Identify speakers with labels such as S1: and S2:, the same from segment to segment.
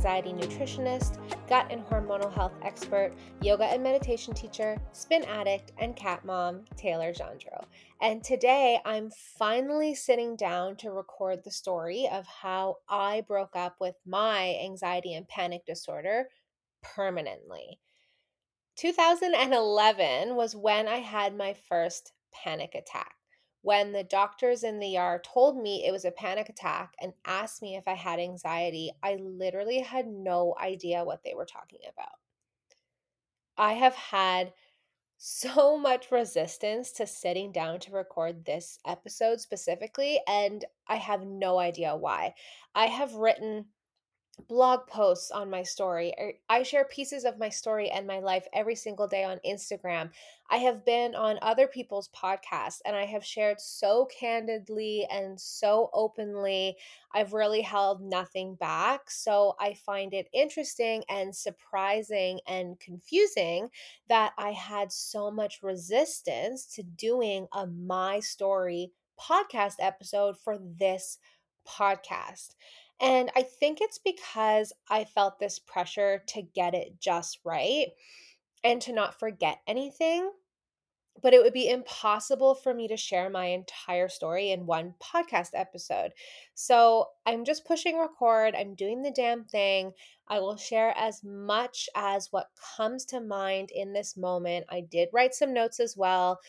S1: anxiety nutritionist, gut and hormonal health expert, yoga and meditation teacher, spin addict, and cat mom, Taylor Jandro. And today I'm finally sitting down to record the story of how I broke up with my anxiety and panic disorder permanently. 2011 was when I had my first panic attack when the doctors in the ER told me it was a panic attack and asked me if I had anxiety, I literally had no idea what they were talking about. I have had so much resistance to sitting down to record this episode specifically, and I have no idea why. I have written blog posts on my story. Er, I share pieces of my story and my life every single day on Instagram. I have been on other people's podcasts and I have shared so candidly and so openly. I've really held nothing back. So I find it interesting and surprising and confusing that I had so much resistance to doing a My Story podcast episode for this podcast. And I think it's because I felt this pressure to get it just right and to not forget anything. But it would be impossible for me to share my entire story in one podcast episode. So I'm just pushing record. I'm doing the damn thing. I will share as much as what comes to mind in this moment. I did write some notes as well.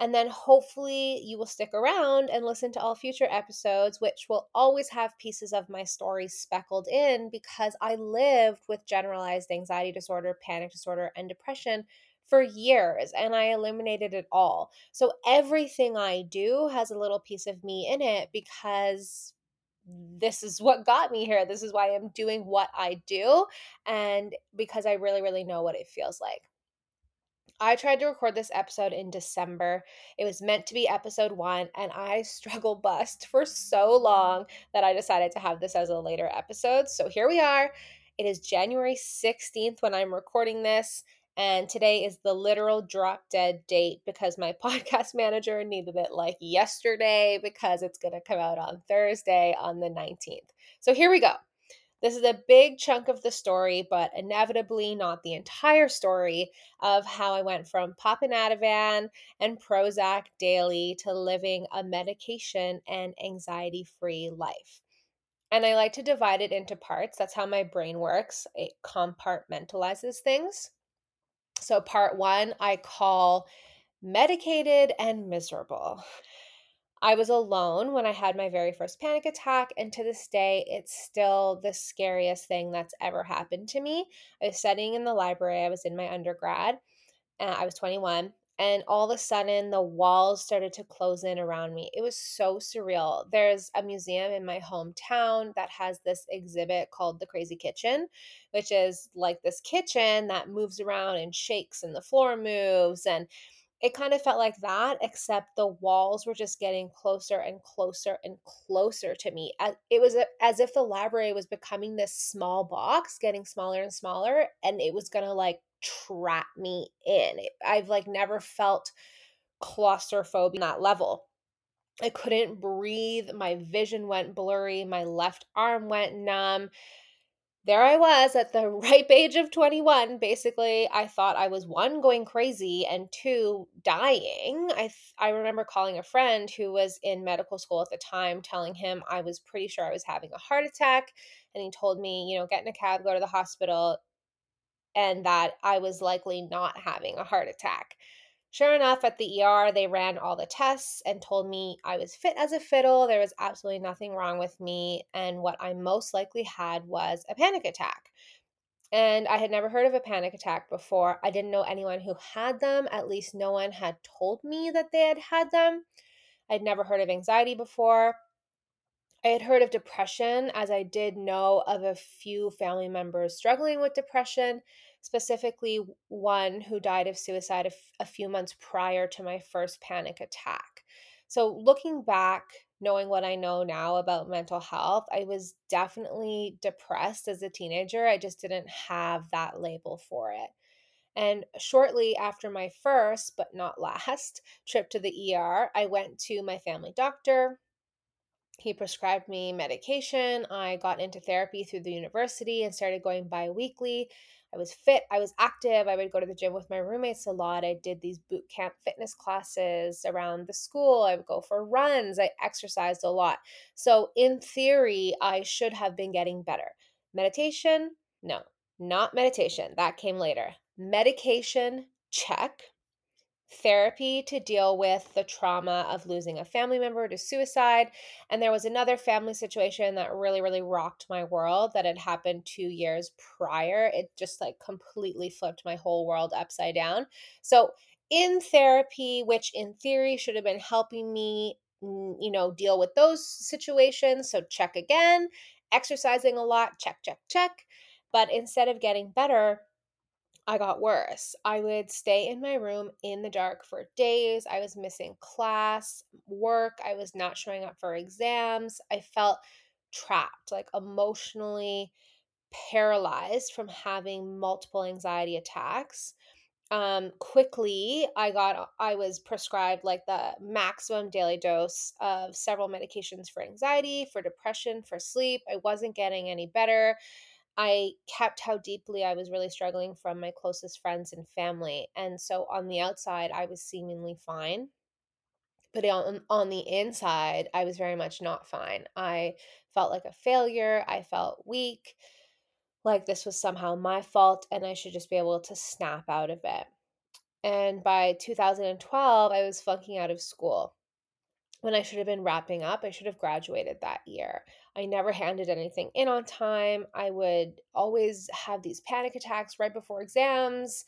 S1: And then hopefully you will stick around and listen to all future episodes, which will always have pieces of my story speckled in because I lived with generalized anxiety disorder, panic disorder, and depression for years and I eliminated it all. So everything I do has a little piece of me in it because this is what got me here. This is why I'm doing what I do and because I really, really know what it feels like. I tried to record this episode in December. It was meant to be episode one, and I struggle bust for so long that I decided to have this as a later episode. So here we are. It is January 16th when I'm recording this, and today is the literal drop dead date because my podcast manager needed it like yesterday because it's going to come out on Thursday on the 19th. So here we go. This is a big chunk of the story, but inevitably not the entire story of how I went from popping Ativan and Prozac daily to living a medication and anxiety free life. And I like to divide it into parts. That's how my brain works. It compartmentalizes things. So, part one, I call medicated and miserable. I was alone when I had my very first panic attack, and to this day, it's still the scariest thing that's ever happened to me. I was studying in the library, I was in my undergrad, and I was 21, and all of a sudden, the walls started to close in around me. It was so surreal. There's a museum in my hometown that has this exhibit called The Crazy Kitchen, which is like this kitchen that moves around and shakes, and the floor moves, and it kind of felt like that, except the walls were just getting closer and closer and closer to me. It was as if the library was becoming this small box, getting smaller and smaller, and it was gonna like trap me in. I've like never felt claustrophobia on that level. I couldn't breathe. My vision went blurry. My left arm went numb there I was at the ripe age of 21. Basically, I thought I was one, going crazy, and two, dying. I, I remember calling a friend who was in medical school at the time, telling him I was pretty sure I was having a heart attack. And he told me, you know, get in a cab, go to the hospital, and that I was likely not having a heart attack. Sure enough, at the ER, they ran all the tests and told me I was fit as a fiddle. There was absolutely nothing wrong with me. And what I most likely had was a panic attack. And I had never heard of a panic attack before. I didn't know anyone who had them. At least no one had told me that they had had them. I'd never heard of anxiety before. I had heard of depression, as I did know of a few family members struggling with depression specifically one who died of suicide a, f- a few months prior to my first panic attack. So, looking back, knowing what I know now about mental health, I was definitely depressed as a teenager. I just didn't have that label for it. And shortly after my first, but not last, trip to the ER, I went to my family doctor He prescribed me medication. I got into therapy through the university and started going bi-weekly. I was fit, I was active. I would go to the gym with my roommates a lot. I did these boot camp fitness classes around the school. I would go for runs. I exercised a lot. So, in theory, I should have been getting better. Meditation? No, not meditation. That came later. Medication? Check therapy to deal with the trauma of losing a family member to suicide. And there was another family situation that really, really rocked my world that had happened two years prior. It just like completely flipped my whole world upside down. So, in therapy, which in theory should have been helping me, mm, you know, deal with those situations. So, check again. Exercising a lot, check, check, check. But instead of getting better, I got worse. I would stay in my room in the dark for days. I was missing class, work. I was not showing up for exams. I felt trapped, like emotionally paralyzed from having multiple anxiety attacks. Um, quickly, I got, I was prescribed like the maximum daily dose of several medications for anxiety, for depression, for sleep. I wasn't getting any better. I kept how deeply I was really struggling from my closest friends and family. And so on the outside, I was seemingly fine. But on, on the inside, I was very much not fine. I felt like a failure. I felt weak, like this was somehow my fault, and I should just be able to snap out of it. And by 2012, I was flunking out of school when I should have been wrapping up. I should have graduated that year. I never handed anything in on time. I would always have these panic attacks right before exams,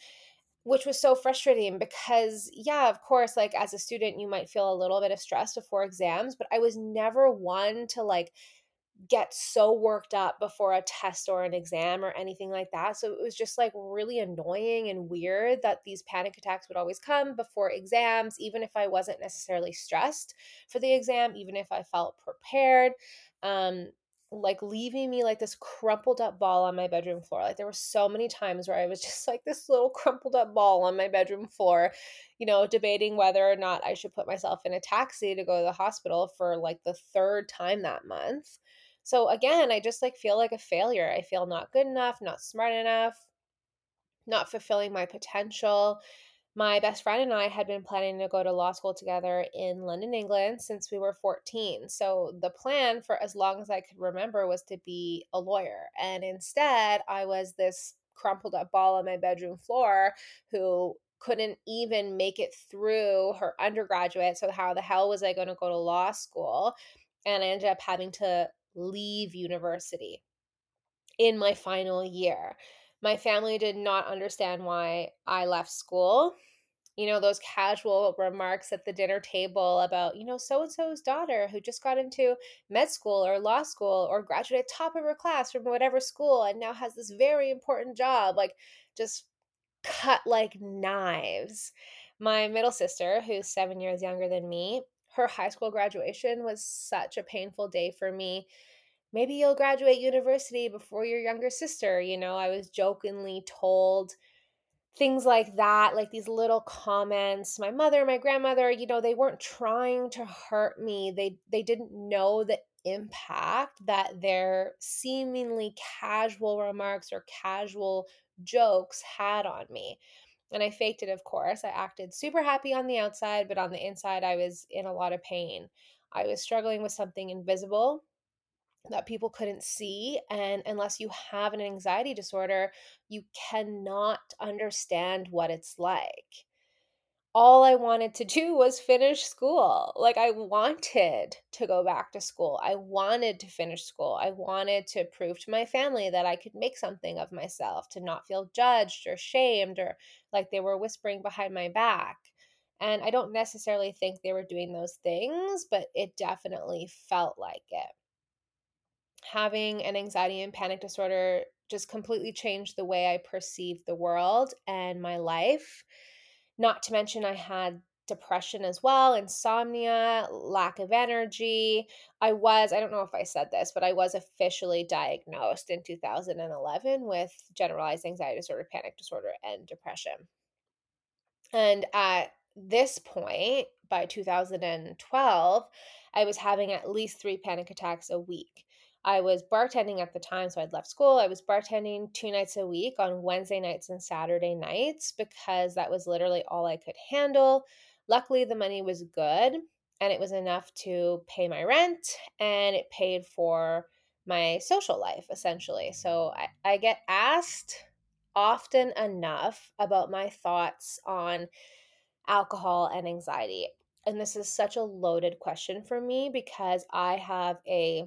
S1: which was so frustrating because, yeah, of course, like as a student, you might feel a little bit of stress before exams, but I was never one to like get so worked up before a test or an exam or anything like that. So it was just like really annoying and weird that these panic attacks would always come before exams, even if I wasn't necessarily stressed for the exam, even if I felt prepared. Um, like leaving me like this crumpled up ball on my bedroom floor. Like there were so many times where I was just like this little crumpled up ball on my bedroom floor, you know, debating whether or not I should put myself in a taxi to go to the hospital for like the third time that month. So again, I just like feel like a failure. I feel not good enough, not smart enough, not fulfilling my potential. My best friend and I had been planning to go to law school together in London, England since we were 14. So the plan for as long as I could remember was to be a lawyer. And instead, I was this crumpled up ball on my bedroom floor who couldn't even make it through her undergraduate. So, how the hell was I going to go to law school? And I ended up having to leave university in my final year. My family did not understand why I left school. You know, those casual remarks at the dinner table about, you know, so and so's daughter who just got into med school or law school or graduated top of her class from whatever school and now has this very important job, like just cut like knives. My middle sister, who's seven years younger than me, her high school graduation was such a painful day for me. Maybe you'll graduate university before your younger sister. You know, I was jokingly told things like that, like these little comments. My mother, my grandmother, you know, they weren't trying to hurt me. They they didn't know the impact that their seemingly casual remarks or casual jokes had on me. And I faked it, of course. I acted super happy on the outside, but on the inside, I was in a lot of pain. I was struggling with something invisible that people couldn't see. And unless you have an anxiety disorder, you cannot understand what it's like all I wanted to do was finish school. Like, I wanted to go back to school. I wanted to finish school. I wanted to prove to my family that I could make something of myself, to not feel judged or shamed or like they were whispering behind my back. And I don't necessarily think they were doing those things, but it definitely felt like it. Having an anxiety and panic disorder just completely changed the way I perceived the world and my life not to mention, I had depression as well, insomnia, lack of energy. I was, I don't know if I said this, but I was officially diagnosed in 2011 with generalized anxiety disorder, panic disorder, and depression. And at this point, by 2012, I was having at least three panic attacks a week. I was bartending at the time, so I'd left school. I was bartending two nights a week on Wednesday nights and Saturday nights because that was literally all I could handle. Luckily, the money was good and it was enough to pay my rent and it paid for my social life essentially. So I, I get asked often enough about my thoughts on alcohol and anxiety. And this is such a loaded question for me because I have a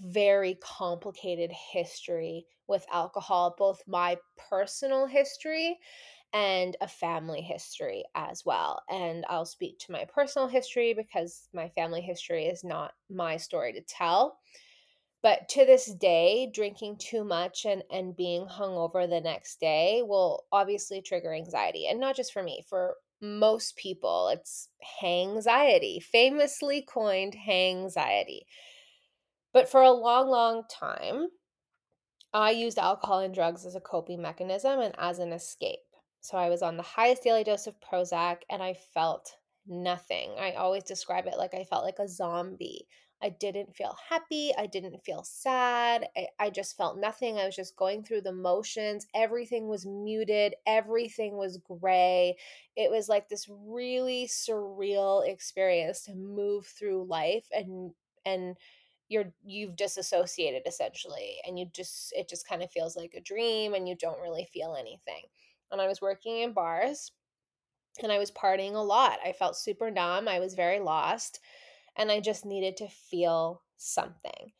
S1: very complicated history with alcohol, both my personal history and a family history as well. And I'll speak to my personal history because my family history is not my story to tell. But to this day, drinking too much and, and being hungover the next day will obviously trigger anxiety. And not just for me, for most people, it's hangxiety, famously coined hangxiety. But for a long, long time, I used alcohol and drugs as a coping mechanism and as an escape. So I was on the highest daily dose of Prozac and I felt nothing. I always describe it like I felt like a zombie. I didn't feel happy. I didn't feel sad. I, I, just felt nothing. I was just going through the motions. Everything was muted. Everything was gray. It was like this really surreal experience to move through life and and you're you've disassociated essentially and you just it just kind of feels like a dream and you don't really feel anything. And i was working in bars and i was partying a lot. I felt super numb i was very lost and i just needed to feel something.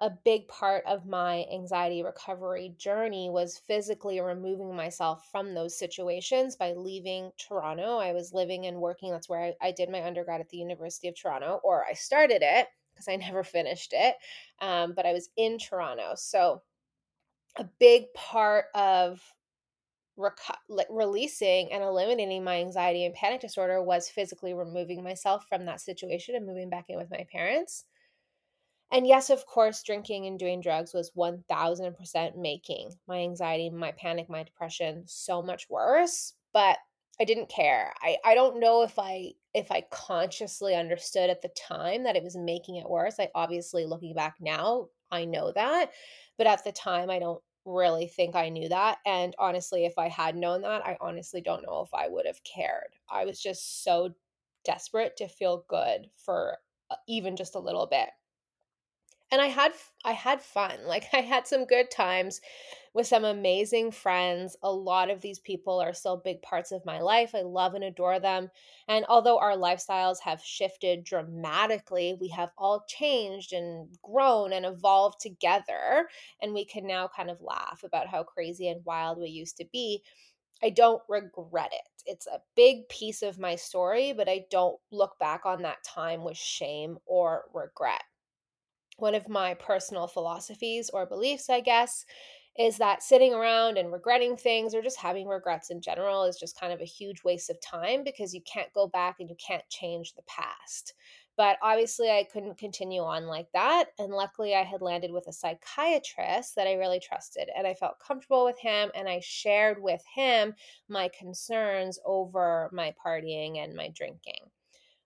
S1: A big part of my anxiety recovery journey was physically removing myself from those situations by leaving Toronto. I was living and working, that's where I, I did my undergrad at the University of Toronto, or I started it because I never finished it. Um, but I was in Toronto. So a big part of reco- releasing and eliminating my anxiety and panic disorder was physically removing myself from that situation and moving back in with my parents. And yes, of course, drinking and doing drugs was 1000% making my anxiety, my panic, my depression so much worse. But I didn't care. I, I don't know if I if I consciously understood at the time that it was making it worse. I obviously looking back now, I know that. But at the time I don't really think I knew that. And honestly, if I had known that, I honestly don't know if I would have cared. I was just so desperate to feel good for uh, even just a little bit and i had i had fun like i had some good times with some amazing friends a lot of these people are still big parts of my life i love and adore them and although our lifestyles have shifted dramatically we have all changed and grown and evolved together and we can now kind of laugh about how crazy and wild we used to be I don't regret it. It's a big piece of my story, but I don't look back on that time with shame or regret one of my personal philosophies or beliefs, I guess, is that sitting around and regretting things or just having regrets in general is just kind of a huge waste of time because you can't go back and you can't change the past. But obviously, I couldn't continue on like that. And luckily, I had landed with a psychiatrist that I really trusted. And I felt comfortable with him. And I shared with him my concerns over my partying and my drinking.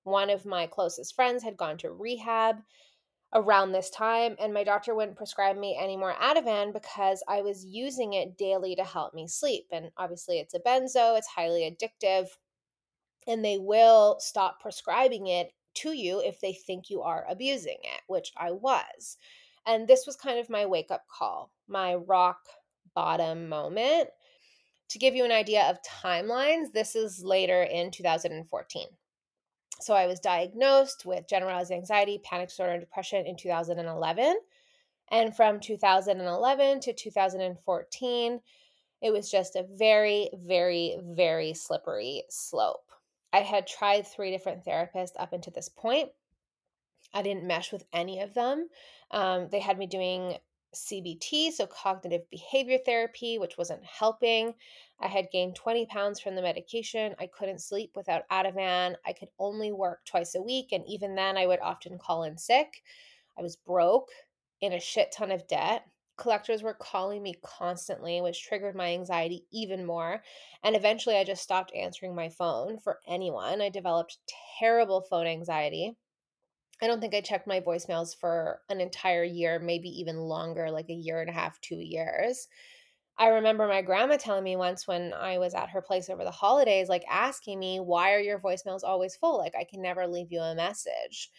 S1: One of my closest friends had gone to rehab around this time and my doctor wouldn't prescribe me any more Ativan because I was using it daily to help me sleep. And obviously it's a benzo it's highly addictive and they will stop prescribing it to you if they think you are abusing it which I was. And this was kind of my wake up call my rock bottom moment. To give you an idea of timelines this is later in 2014 so I was diagnosed with generalized anxiety, panic disorder, and depression in 2011. And from 2011 to 2014, it was just a very, very, very slippery slope. I had tried three different therapists up until this point. I didn't mesh with any of them. Um, they had me doing CBT, so cognitive behavior therapy, which wasn't helping. I had gained 20 pounds from the medication. I couldn't sleep without Ativan. I could only work twice a week, and even then, I would often call in sick. I was broke, in a shit ton of debt, collectors were calling me constantly, which triggered my anxiety even more. And eventually, I just stopped answering my phone for anyone. I developed terrible phone anxiety. I don't think I checked my voicemails for an entire year, maybe even longer, like a year and a half, two years. I remember my grandma telling me once when I was at her place over the holidays, like asking me, Why are your voicemails always full? Like, I can never leave you a message.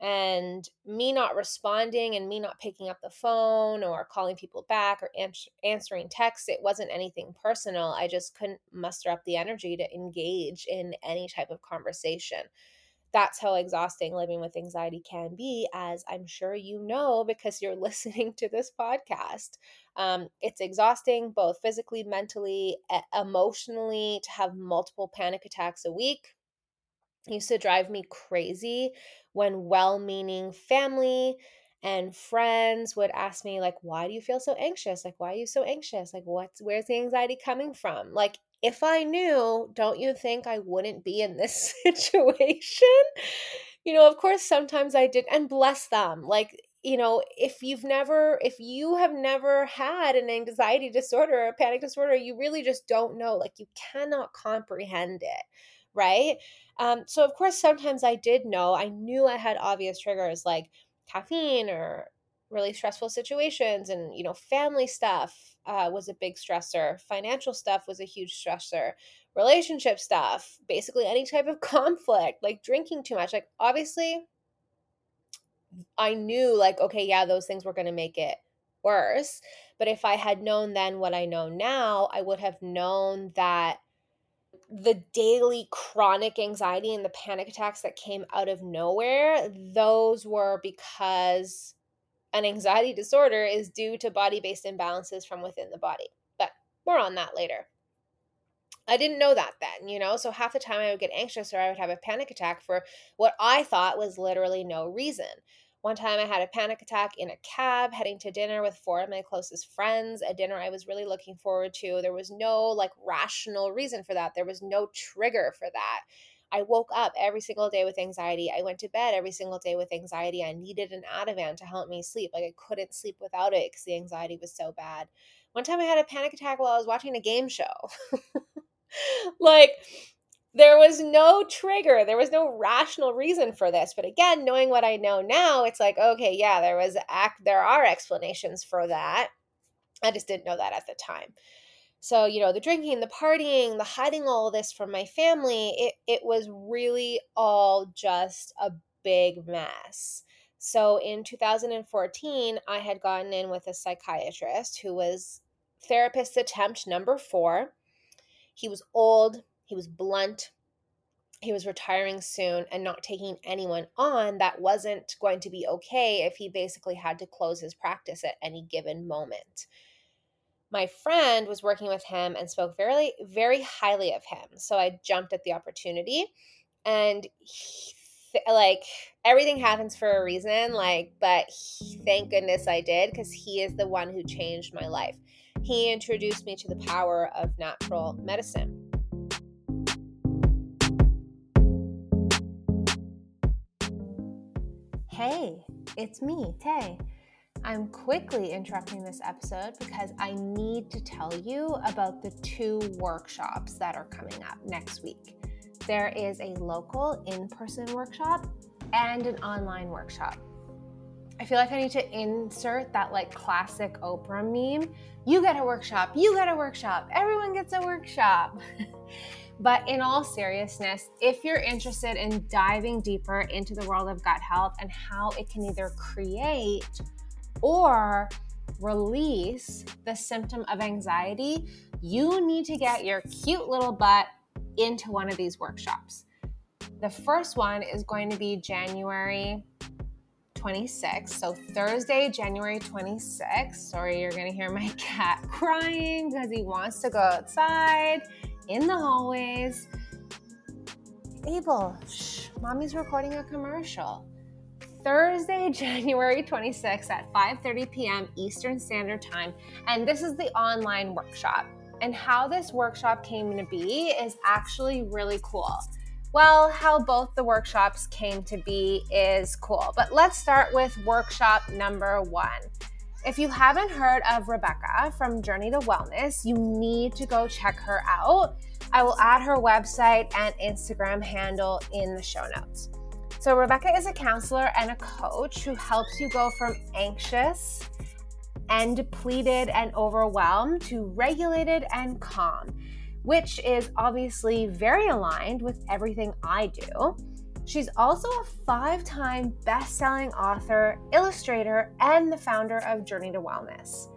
S1: And me not responding and me not picking up the phone or calling people back or ans- answering texts it wasn't anything personal. I just couldn't muster up the energy to engage in any type of conversation. That's how exhausting living with anxiety can be as i'm sure you know because you're listening to this podcast um, it's exhausting both physically mentally emotionally to have multiple panic attacks a week. Used to drive me crazy when well-meaning family and friends would ask me like why do you feel so anxious? Like why are you so anxious? Like what's where's the anxiety coming from? Like if i knew don't you think i wouldn't be in this situation? You know of course sometimes i did and bless them like you know if you've never if you have never had an anxiety disorder or a panic disorder you really just don't know like you cannot comprehend it right? Um, so of course, sometimes I did know, I knew I had obvious triggers like caffeine or really stressful situations and you know family stuff uh, was a big stressor financial stuff was a huge stressor relationship stuff basically any type of conflict like drinking too much like obviously i knew like okay yeah those things were going to make it worse but if i had known then what i know now i would have known that the daily chronic anxiety and the panic attacks that came out of nowhere, those were because an anxiety disorder is due to body based imbalances from within the body. But more on that later. I didn't know that then, you know? So half the time I would get anxious or I would have a panic attack for what I thought was literally no reason. One time I had a panic attack in a cab heading to dinner with four of my closest friends, a dinner I was really looking forward to. There was no like rational reason for that. There was no trigger for that. I woke up every single day with anxiety. I went to bed every single day with anxiety. I needed an Ativan to help me sleep. Like I couldn't sleep without it because the anxiety was so bad. One time I had a panic attack while I was watching a game show. like there was no trigger there was no rational reason for this but again knowing what i know now it's like okay yeah there was act there are explanations for that. I just didn't know that at the time. So you know the drinking the partying the hiding all this from my family it it was really all just a big mess. So in 2014 i had gotten in with a psychiatrist who was therapist attempt number 4 he was old he was blunt. He was retiring soon and not taking anyone on that wasn't going to be okay if he basically had to close his practice at any given moment. My friend was working with him and spoke very, very highly of him. So I jumped at the opportunity and he, like everything happens for a reason like but he, thank goodness i did because he is the one who changed my life he introduced me to the power of natural medicine Hey, it's me, Tay. I'm quickly interrupting this episode because I need to tell you about the two workshops that are coming up next week. There is a local in person workshop and an online workshop. I feel like I need to insert that like classic Oprah meme. You get a workshop, you get a workshop, everyone gets a workshop. But in all seriousness, if you're interested in diving deeper into the world of gut health and how it can either create or release the symptom of anxiety, you need to get your cute little butt into one of these workshops. The first one is going to be January 26th. So, Thursday, January 26th. Sorry, you're going to hear my cat crying because he wants to go outside in the hallways. Abel, shh, mommy's recording a commercial. Thursday, January 26th at 5:30 p.m. Eastern Standard Time, and this is the online workshop. And how this workshop came to be is actually really cool. Well, how both the workshops came to be is cool. But let's start with workshop number 1. if you haven't heard of Rebecca from Journey to Wellness, you need to go check her out. I will add her website and Instagram handle in the show notes. So, Rebecca is a counselor and a coach who helps you go from anxious and depleted and overwhelmed to regulated and calm, which is obviously very aligned with everything I do. She's also a five time best selling author, illustrator, and the founder of Journey to Wellness.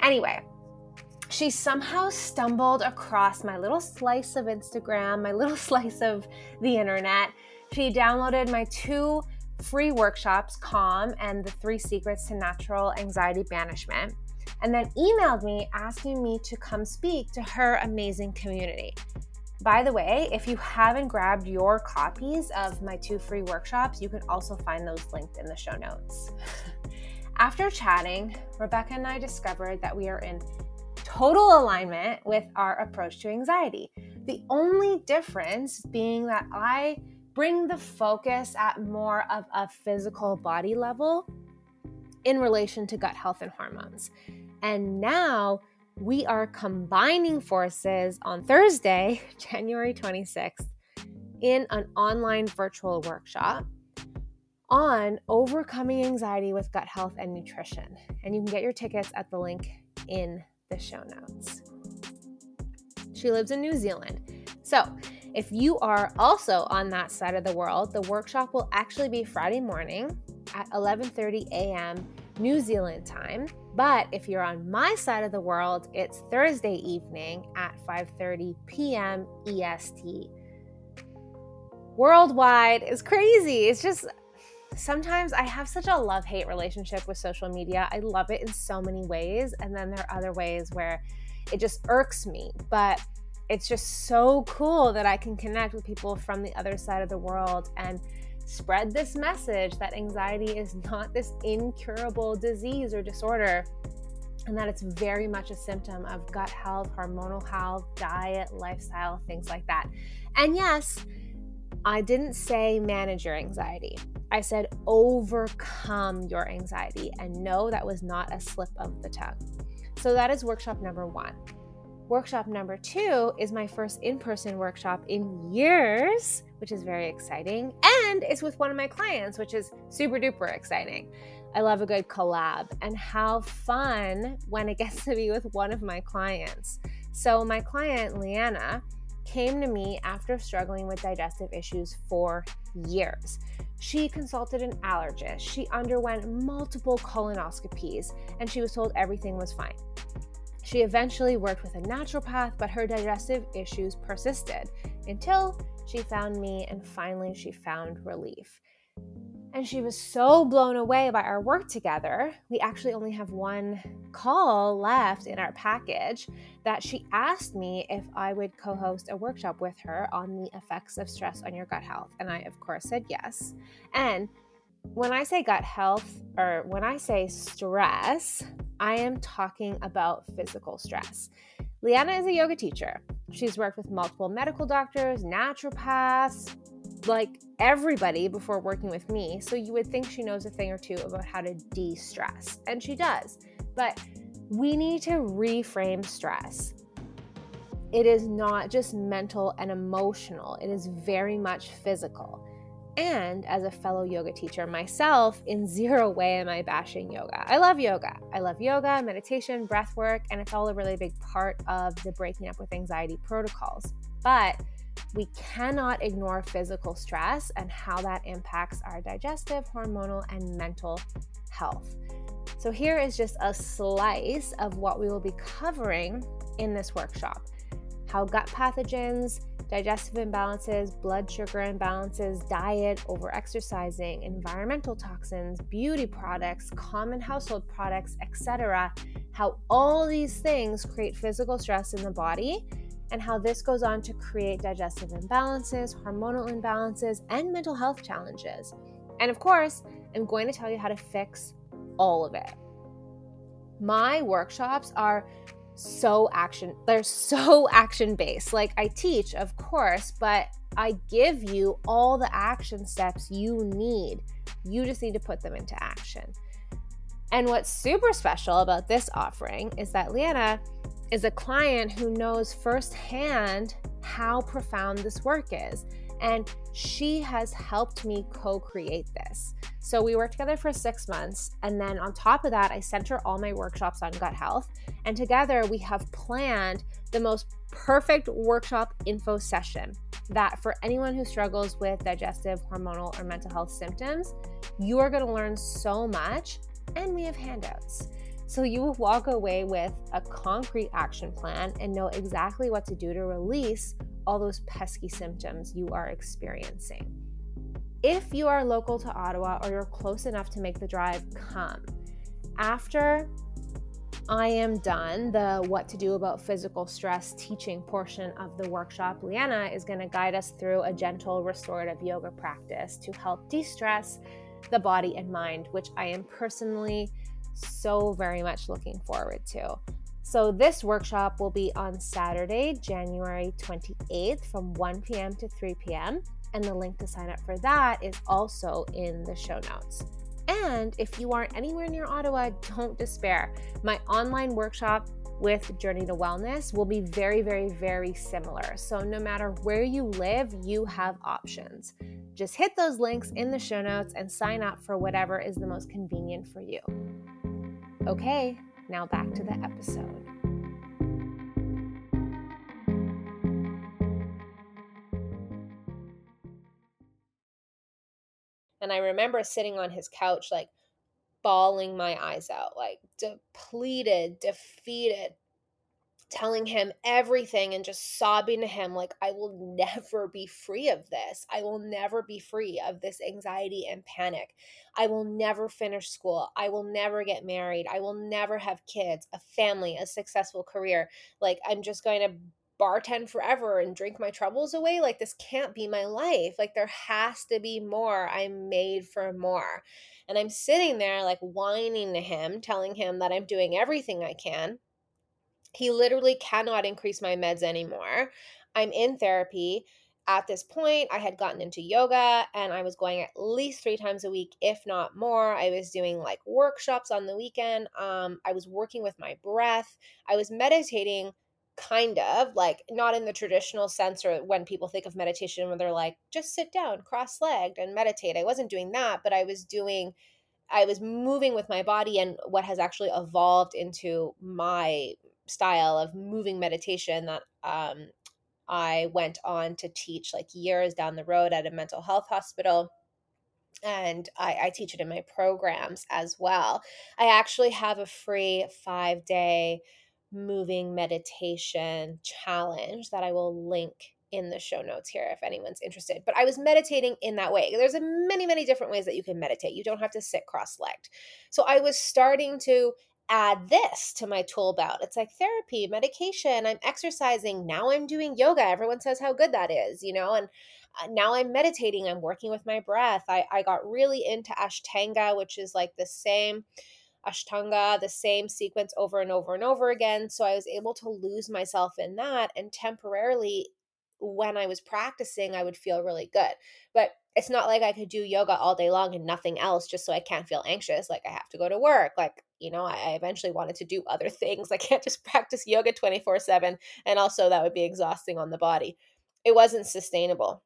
S1: Anyway, she somehow stumbled across my little slice of Instagram, my little slice of the internet. She downloaded my two free workshops, Calm and the Three Secrets to Natural Anxiety Banishment, and then emailed me asking me to come speak to her amazing community. By the way, if you haven't grabbed your copies of my two free workshops, you can also find those linked in the show notes. After chatting, Rebecca and I discovered that we are in total alignment with our approach to anxiety. The only difference being that I bring the focus at more of a physical body level in relation to gut health and hormones. And now we are combining forces on Thursday, January 26th, in an online virtual workshop on overcoming anxiety with gut health and nutrition. And you can get your tickets at the link in the show notes. She lives in New Zealand. So, if you are also on that side of the world, the workshop will actually be Friday morning at 11:30 a.m. New Zealand time. But if you're on my side of the world, it's Thursday evening at 5:30 p.m. EST. Worldwide is crazy. It's just sometimes I have such a love hate relationship with social media. I love it in so many ways. And then there are other ways where it just irks me. But it's just so cool that I can connect with people from the other side of the world and spread this message that anxiety is not this incurable disease or disorder and that it's very much a symptom of gut health, hormonal health, diet, lifestyle, things like that. And yes, I didn't say manage your anxiety. I said overcome your anxiety. And no, that was not a slip of the tongue. So that is workshop number one. Workshop number two is my first in person workshop in years, which is very exciting. And it's with one of my clients, which is super duper exciting. I love a good collab and how fun when it gets to be with one of my clients. So, my client, Leanna, came to me after struggling with digestive issues for years. She consulted an allergist, she underwent multiple colonoscopies, and she was told everything was fine. She eventually worked with a naturopath, but her digestive issues persisted until she found me and finally she found relief. And she was so blown away by our work together. We actually only have one call left in our package that she asked me if I would co host a workshop with her on the effects of stress on your gut health. And I, of course, said yes. And when I say gut health or when I say stress, I am talking about physical stress. Leanna is a yoga teacher. She's worked with multiple medical doctors, naturopaths, like everybody before working with me. So you would think she knows a thing or two about how to de stress, and she does. But we need to reframe stress. It is not just mental and emotional, it is very much physical. And as a fellow yoga teacher myself, in zero way am I bashing yoga. I love yoga. I love yoga, meditation, breath work, and it's all a really big part of the breaking up with anxiety protocols. But we cannot ignore physical stress and how that impacts our digestive, hormonal, and mental health. So, here is just a slice of what we will be covering in this workshop how gut pathogens, digestive imbalances, blood sugar imbalances, diet, overexercising, environmental toxins, beauty products, common household products, etc. How all these things create physical stress in the body and how this goes on to create digestive imbalances, hormonal imbalances, and mental health challenges. And of course, I'm going to tell you how to fix all of it. My workshops are so action they're so action based like i teach of course but i give you all the action steps you need. You just need to put them into action. And what's super special about this offering is that Leanna is a client who knows firsthand how profound this work is. And she has helped me co create this. So we worked together for six months. And then on top of that, I sent her all my workshops on gut health. And together we have planned the most perfect workshop info session that for anyone who struggles with digestive, hormonal, or mental health symptoms, you are going to learn so much. And we have handouts. So you will walk away with a concrete action plan and know exactly what to do to release all those pesky symptoms you are experiencing. If you are local to Ottawa or you're close enough to make the drive, come. After I am done, the what to do about physical stress teaching portion of the workshop, Leanna is going to guide us through a gentle restorative yoga practice to help de stress the body and mind, which I am personally so very much looking forward to. So, this workshop will be on Saturday, January 28th from 1 p.m. to 3 p.m. And the link to sign up for that is also in the show notes. And if you aren't anywhere near Ottawa, don't despair. My online workshop with Journey to Wellness will be very, very, very similar. So, no matter where you live, you have options. Just hit those links in the show notes and sign up for whatever is the most convenient for you. Okay, now back to the episode. And I remember sitting on his couch, like bawling my eyes out, like depleted, defeated, telling him everything and just sobbing to him like I will never be free of this. I will never be free of this anxiety and panic. I will never finish school. I will never get married. I will never have kids, a family, a successful career. Like I'm just going to bartend forever and drink my troubles away. Like this can't be my life. Like there has to be more. I'm made for more. And I'm sitting there like whining to him, telling him that I'm doing everything I can he literally cannot increase my meds anymore. I'm in therapy. At this point, I had gotten into yoga and I was going at least three times a week, if not more. I was doing like workshops on the weekend. Um, I was working with my breath. I was meditating kind of like not in the traditional sense or when people think of meditation when they're like just sit down cross-legged and meditate i wasn't doing that but i was doing i was moving with my body and what has actually evolved into my style of moving meditation that um, I went on to teach like years down the road at a mental health hospital. And I, I teach it in my programs as well. I actually have a free five day moving meditation challenge that I will link in the show notes here if anyone's interested. But I was meditating in that way. There's a many, many different ways that you can meditate. You don't have to sit cross legged. So I was starting to add this to my tool belt. It's like therapy, medication, I'm exercising, now I'm doing yoga. Everyone says how good that is, you know, and uh, now I'm meditating, I'm working with my breath. I, I got really into Ashtanga, which is like the same Ashtanga, the same sequence over and over and over again. So I was able to lose myself in that and temporarily when I was practicing, I would feel really good. But it's not like I could do yoga all day long and nothing else just so I can't feel anxious. Like I have to go to work. Like, you know, I eventually wanted to do other things. I can't just practice yoga 24 7. And also, that would be exhausting on the body. It wasn't sustainable.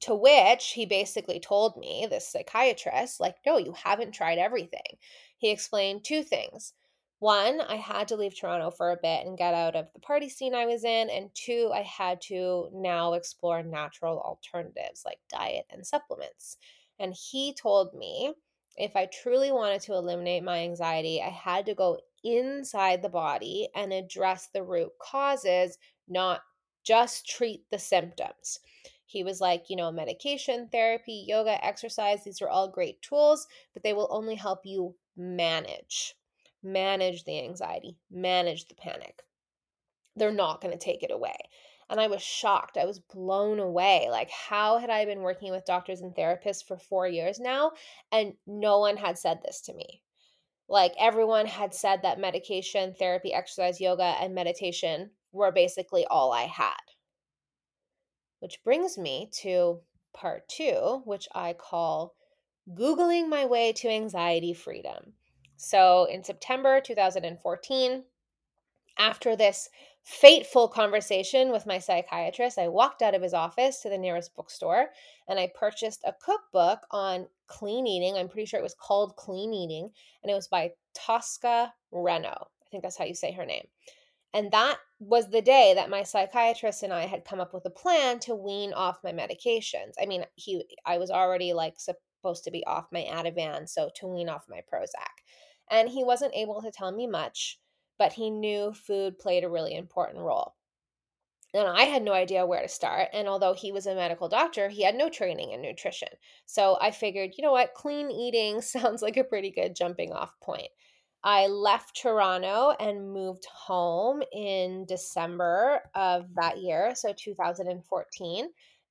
S1: To which he basically told me, this psychiatrist, like, no, you haven't tried everything. He explained two things one, I had to leave Toronto for a bit and get out of the party scene I was in. And two, I had to now explore natural alternatives like diet and supplements. And he told me if I truly wanted to eliminate my anxiety, I had to go inside the body and address the root causes, not just treat the symptoms. He was like, you know, medication, therapy, yoga, exercise, these are all great tools, but they will only help you manage manage the anxiety, manage the panic. They're not going to take it away. And I was shocked. I was blown away. Like, how had I been working with doctors and therapists for four years now? And no one had said this to me. Like, everyone had said that medication, therapy, exercise, yoga, and meditation were basically all I had. Which brings me to part two, which I call Googling my way to anxiety freedom. So in September 2014, after this fateful conversation with my psychiatrist, I walked out of his office to the nearest bookstore and I purchased a cookbook on clean eating. I'm pretty sure it was called Clean Eating, and it was by Tosca Reno. I think that's how you say her name. And that was the day that my psychiatrist and I had come up with a plan to wean off my medications. I mean, he I was already like supposed to be off my Ativan, so to wean off my Prozac. And he wasn't able to tell me much, but he knew food played a really important role. And I had no idea where to start. And although he was a medical doctor, he had no training in nutrition. So I figured, you know what, clean eating sounds like a pretty good jumping off point. I left Toronto and moved home in December of that year, so 2014.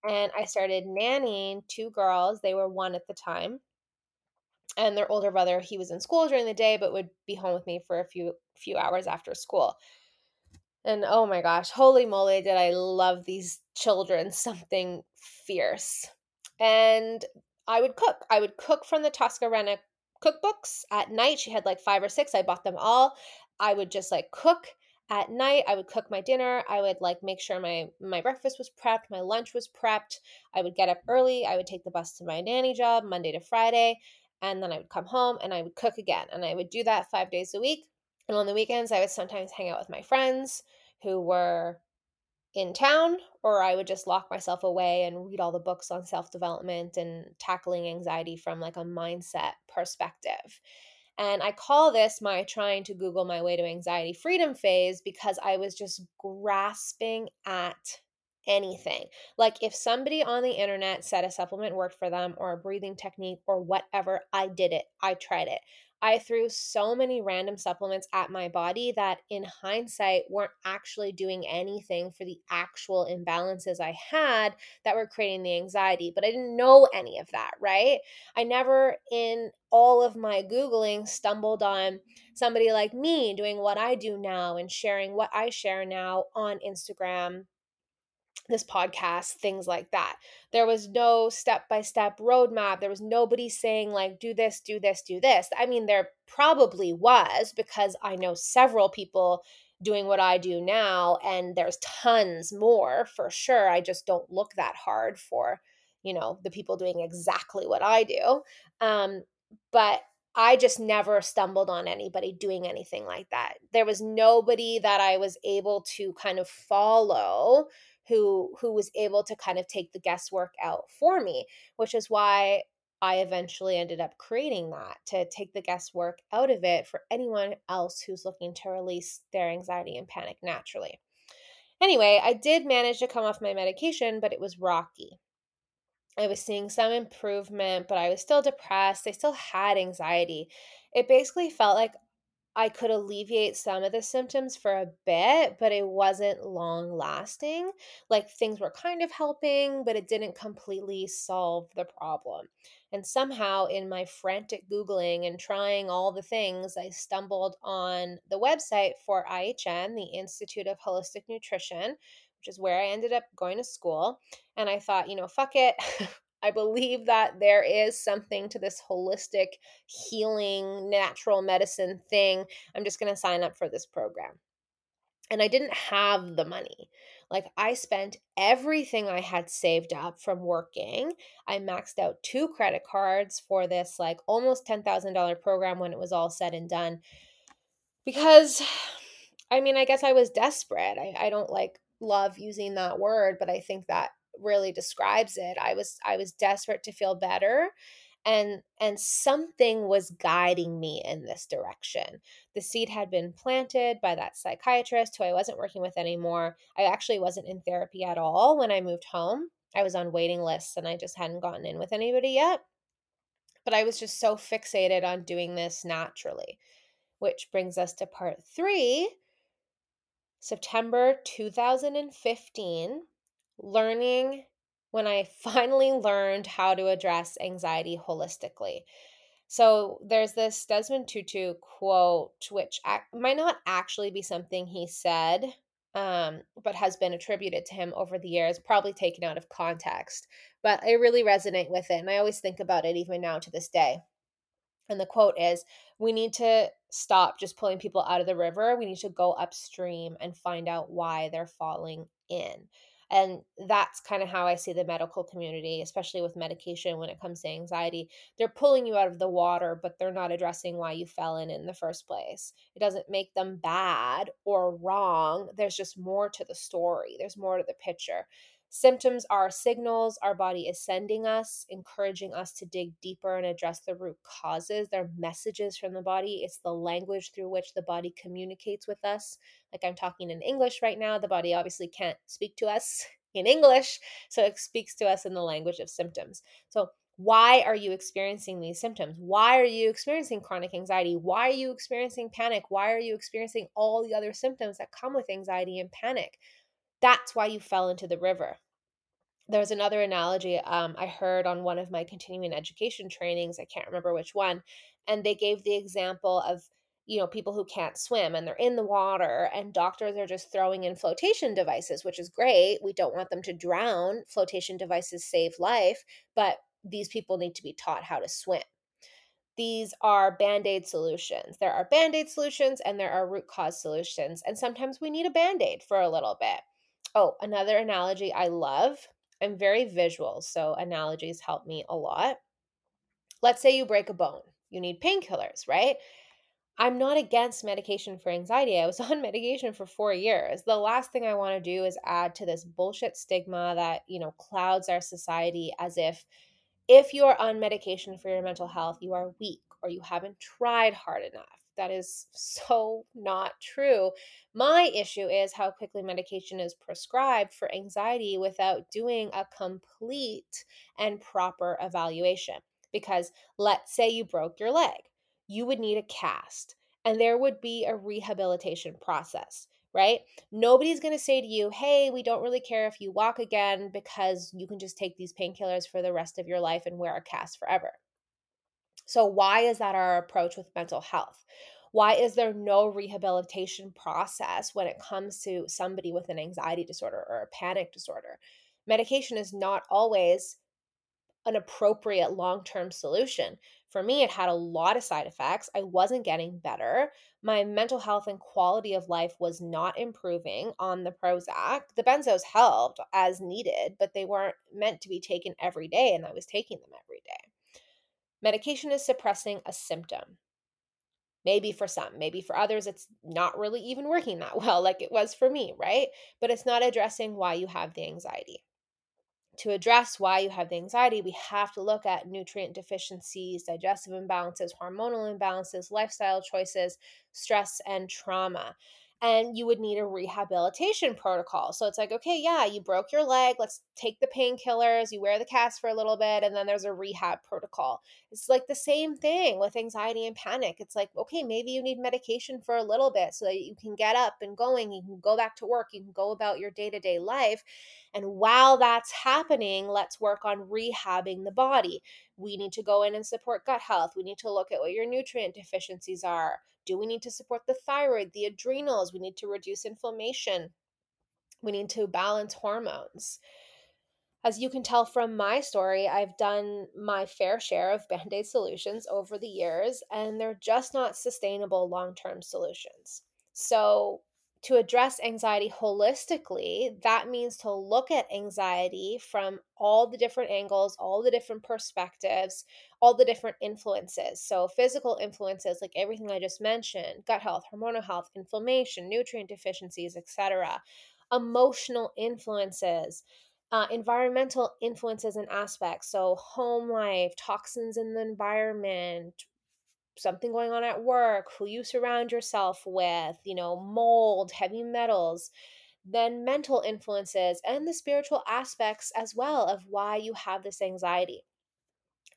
S1: And I started nannying two girls. They were one at the time. And their older brother, he was in school during the day, but would be home with me for a few few hours after school. And oh my gosh, holy moly, did I love these children something fierce. And I would cook. I would cook from the Tosca Reno cookbooks at night. She had like five or six. I bought them all. I would just like cook at night. I would cook my dinner. I would like make sure my my breakfast was prepped, my lunch was prepped. I would get up early. I would take the bus to my nanny job Monday to Friday, and then I would come home and I would cook again. And I would do that 5 days a week. And on the weekends, I would sometimes hang out with my friends who were in town, or I would just lock myself away and read all the books on self development and tackling anxiety from like a mindset perspective. And I call this my trying to Google my way to anxiety freedom phase because I was just grasping at anything. Like if somebody on the internet said a supplement worked for them or a breathing technique or whatever, I did it. I tried it. I threw so many random supplements at my body that in hindsight weren't actually doing anything for the actual imbalances I had that were creating the anxiety. But I didn't know any of that, right? I never, in all of my Googling, stumbled on somebody like me doing what I do now and sharing what I share now on Instagram this podcast, things like that. There was no step by step roadmap. There was nobody saying, like, do this, do this, do this. I mean, there probably was because I know several people doing what I do now, and there's tons more for sure. I just don't look that hard for, you know, the people doing exactly what I do. Um, but I just never stumbled on anybody doing anything like that. There was nobody that I was able to kind of follow who who was able to kind of take the guesswork out for me, which is why I eventually ended up creating that to take the guesswork out of it for anyone else who's looking to release their anxiety and panic naturally. Anyway, I did manage to come off my medication, but it was rocky. I was seeing some improvement, but I was still depressed. I still had anxiety. It basically felt like I could alleviate some of the symptoms for a bit, but it wasn't long lasting. Like things were kind of helping, but it didn't completely solve the problem. And somehow, in my frantic Googling and trying all the things, I stumbled on the website for IHN, the Institute of Holistic Nutrition, which is where I ended up going to school. And I thought, you know, fuck it. I believe that there is something to this holistic healing natural medicine thing. I'm just going to sign up for this program. And I didn't have the money. Like I spent everything I had saved up from working. I maxed out two credit cards for this like almost $10,000 program when it was all said and done. Because I mean, I guess I was desperate. I, I don't like love using that word, but I think that really describes it. I was I was desperate to feel better and and something was guiding me in this direction. The seed had been planted by that psychiatrist who I wasn't working with anymore. I actually wasn't in therapy at all when I moved home. I was on waiting lists and I just hadn't gotten in with anybody yet. But I was just so fixated on doing this naturally. Which brings us to part 3, September 2015 learning when I finally learned how to address anxiety holistically. So there's this Desmond Tutu quote, which might not actually be something he said, um, but has been attributed to him over the years, probably taken out of context. But I really resonate with it, and I always think about it even now to this day. And the quote is We need to stop just pulling people out of the river. We need to go upstream and find out why they're falling in. And that's kind of how I see the medical community, especially with medication when it comes to anxiety. They're pulling you out of the water, but they're not addressing why you fell in in the first place. It doesn't make them bad or wrong. There's just more to the story, there's more to the picture. Symptoms are signals our body is sending us, encouraging us to dig deeper and address the root causes. They're messages from the body. It's the language through which the body communicates with us. Like I'm talking in English right now, the body obviously can't speak to us in English, so it speaks to us in the language of symptoms. So, why are you experiencing these symptoms? Why are you experiencing chronic anxiety? Why are you experiencing panic? Why are you experiencing all the other symptoms that come with anxiety and panic? That's why you fell into the river. There's another analogy um, I heard on one of my continuing education trainings. I can't remember which one. And they gave the example of, you know, people who can't swim and they're in the water, and doctors are just throwing in flotation devices, which is great. We don't want them to drown. Flotation devices save life, but these people need to be taught how to swim these are band aid solutions. There are band aid solutions and there are root cause solutions. And sometimes we need a band aid for a little bit. Oh, another analogy I love. I'm very visual, so analogies help me a lot. Let's say you break a bone, you need painkillers, right? I'm not against medication for anxiety. I was on medication for four years. The last thing I want to do is add to this bullshit stigma that, you know, clouds our society as if if you are on medication for your mental health, you are weak or you haven't tried hard enough. That is so not true. My issue is how quickly medication is prescribed for anxiety without doing a complete and proper evaluation. Because let's say you broke your leg, you would need a cast, and there would be a rehabilitation process right? Nobody's going to say to you, hey, we don't really care if you walk again because you can just take these painkillers for the rest of your life and wear a cast forever. So, why is that our approach with mental health? Why is there no rehabilitation process when it comes to somebody with an anxiety disorder or a panic disorder? Medication is not always an appropriate long term solution. For me, it had a lot of side effects. I wasn't getting better. My mental health and quality of life was not improving on the Prozac. The benzos helped as needed, but they weren't meant to be taken every day, and I was taking them every day. Medication is suppressing a symptom. Maybe for some, maybe for others, it's not really even working that well, like it was for me, right? But it's not addressing why you have the anxiety. To address why you have the anxiety, we have to look at nutrient deficiencies, digestive imbalances, hormonal imbalances, lifestyle choices, stress, and trauma and you would need a rehabilitation protocol. So it's like, okay, yeah, you broke your leg. Let's take the painkillers, you wear the cast for a little bit, and then there's a rehab protocol. It's like the same thing with anxiety and panic. It's like, okay, maybe you need medication for a little bit so that you can get up and going, you can go back to work, you can go about your day to day life. And while that's happening, let's work on rehabbing the body. We need to go in and support gut health. We need to look at what your nutrient deficiencies are do we need to support the thyroid, the adrenals? We need to reduce inflammation. We need to balance hormones. As you can tell from my story, I've done my fair share of band aid solutions over the years, and they're just not sustainable long term solutions. So, to address anxiety holistically, that means to look at anxiety from all the different angles, all the different perspectives, all the different influences. So, physical influences, like everything I just mentioned gut health, hormonal health, inflammation, nutrient deficiencies, etc., emotional influences. Uh, environmental influences and aspects. So, home life, toxins in the environment, something going on at work, who you surround yourself with, you know, mold, heavy metals, then mental influences and the spiritual aspects as well of why you have this anxiety.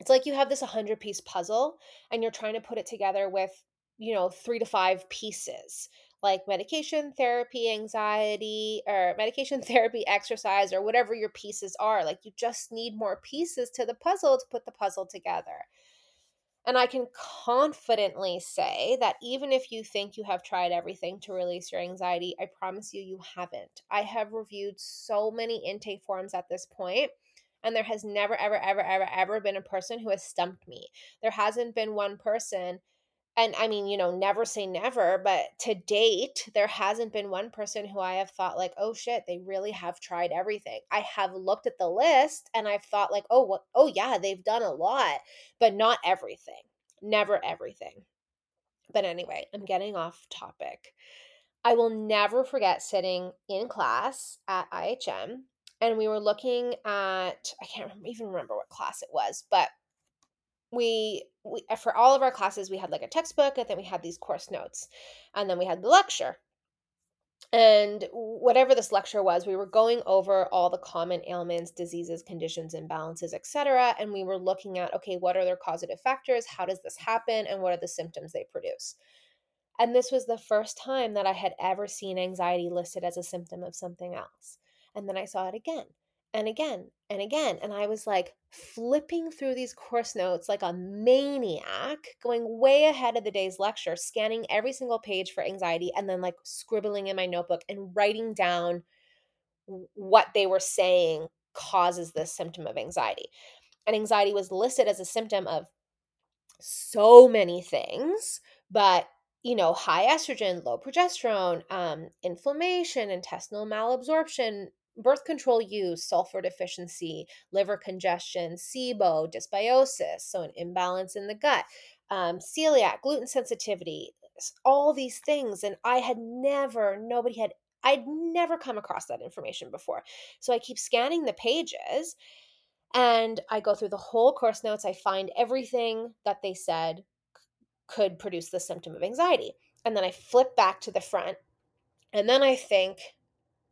S1: It's like you have this 100 piece puzzle and you're trying to put it together with, you know, three to five pieces like medication, therapy, anxiety, or medication, therapy, exercise, or whatever your pieces are. Like you just need more pieces to the puzzle to put the puzzle together. And I can confidently say that even if you think you have tried everything to release your anxiety, I promise you, you haven't. I have reviewed so many intake forms at this point, And there has never, ever, ever, ever, ever been a person who has stumped me. There hasn't been one person and I mean, you know, never say never, but to date, there hasn't been one person who I have thought like, oh shit, they really have tried everything. I have looked at the list and I've thought like, oh, what, oh yeah, they've done a lot, but not everything. Never everything. But anyway, I'm getting off topic. I will never forget sitting in class at IHN and we were looking at I can't even remember what class it was, but we, we uh, for all of our classes we had like a textbook and then we had these course notes and then we had the lecture. And whatever this lecture was we were going over all the common ailments diseases conditions imbalances etc and we were looking at okay what are their causative factors? How does this happen? And what are the symptoms they produce? And this was the first time that i had ever seen anxiety listed as a symptom of something else. And then i saw it again and again and again. And I was like flipping through these course notes like a maniac, going way ahead of the day's lecture, scanning every single page for anxiety, and then like scribbling in my notebook and writing down what they were saying causes this symptom of anxiety. And anxiety was listed as a symptom of so many things, but you know, high estrogen, low progesterone, um, inflammation, intestinal malabsorption, birth control use, sulfur deficiency, liver congestion, SIBO, dysbiosis, so an imbalance in the gut, um, celiac, gluten sensitivity, all these things. And I had never, nobody had, I'd never come across that information before. So I keep scanning the pages and I go through the whole course notes. I find everything that they said could produce the symptom of anxiety. And then I flip back to the front. And then I think,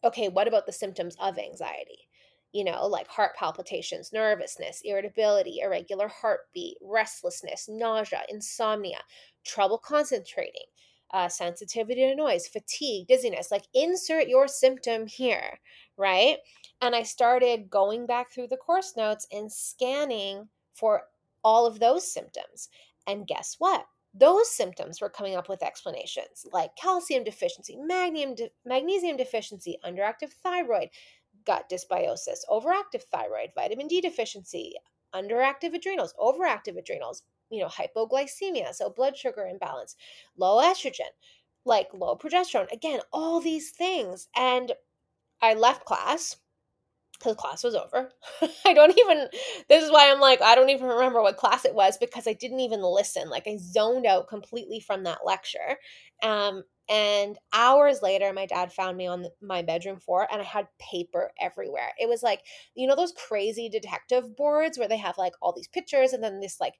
S1: okay, what about the symptoms of anxiety? You know, like heart palpitations, nervousness, irritability, irregular heartbeat, restlessness, nausea, insomnia, trouble concentrating, uh, sensitivity to noise, fatigue, dizziness. Like, insert your symptom here, right? And I started going back through the course notes and scanning for all of those symptoms. And guess what? Those symptoms were coming up with explanations like calcium deficiency, magnesium, de- magnesium deficiency, underactive thyroid, gut dysbiosis, overactive thyroid, vitamin D deficiency, underactive adrenals, overactive adrenals, you know, hypoglycemia, so blood sugar imbalance, low estrogen, like low progesterone. Again, all these things. And I left class because class was over. I don't even, this is why I'm like, I don't even remember what class it was because I didn't even listen. Like I zoned out completely from that lecture. Um, and hours later, my dad found me on my bedroom floor and I had paper everywhere. It was like, you know, those crazy detective boards where they have like all these pictures and then this like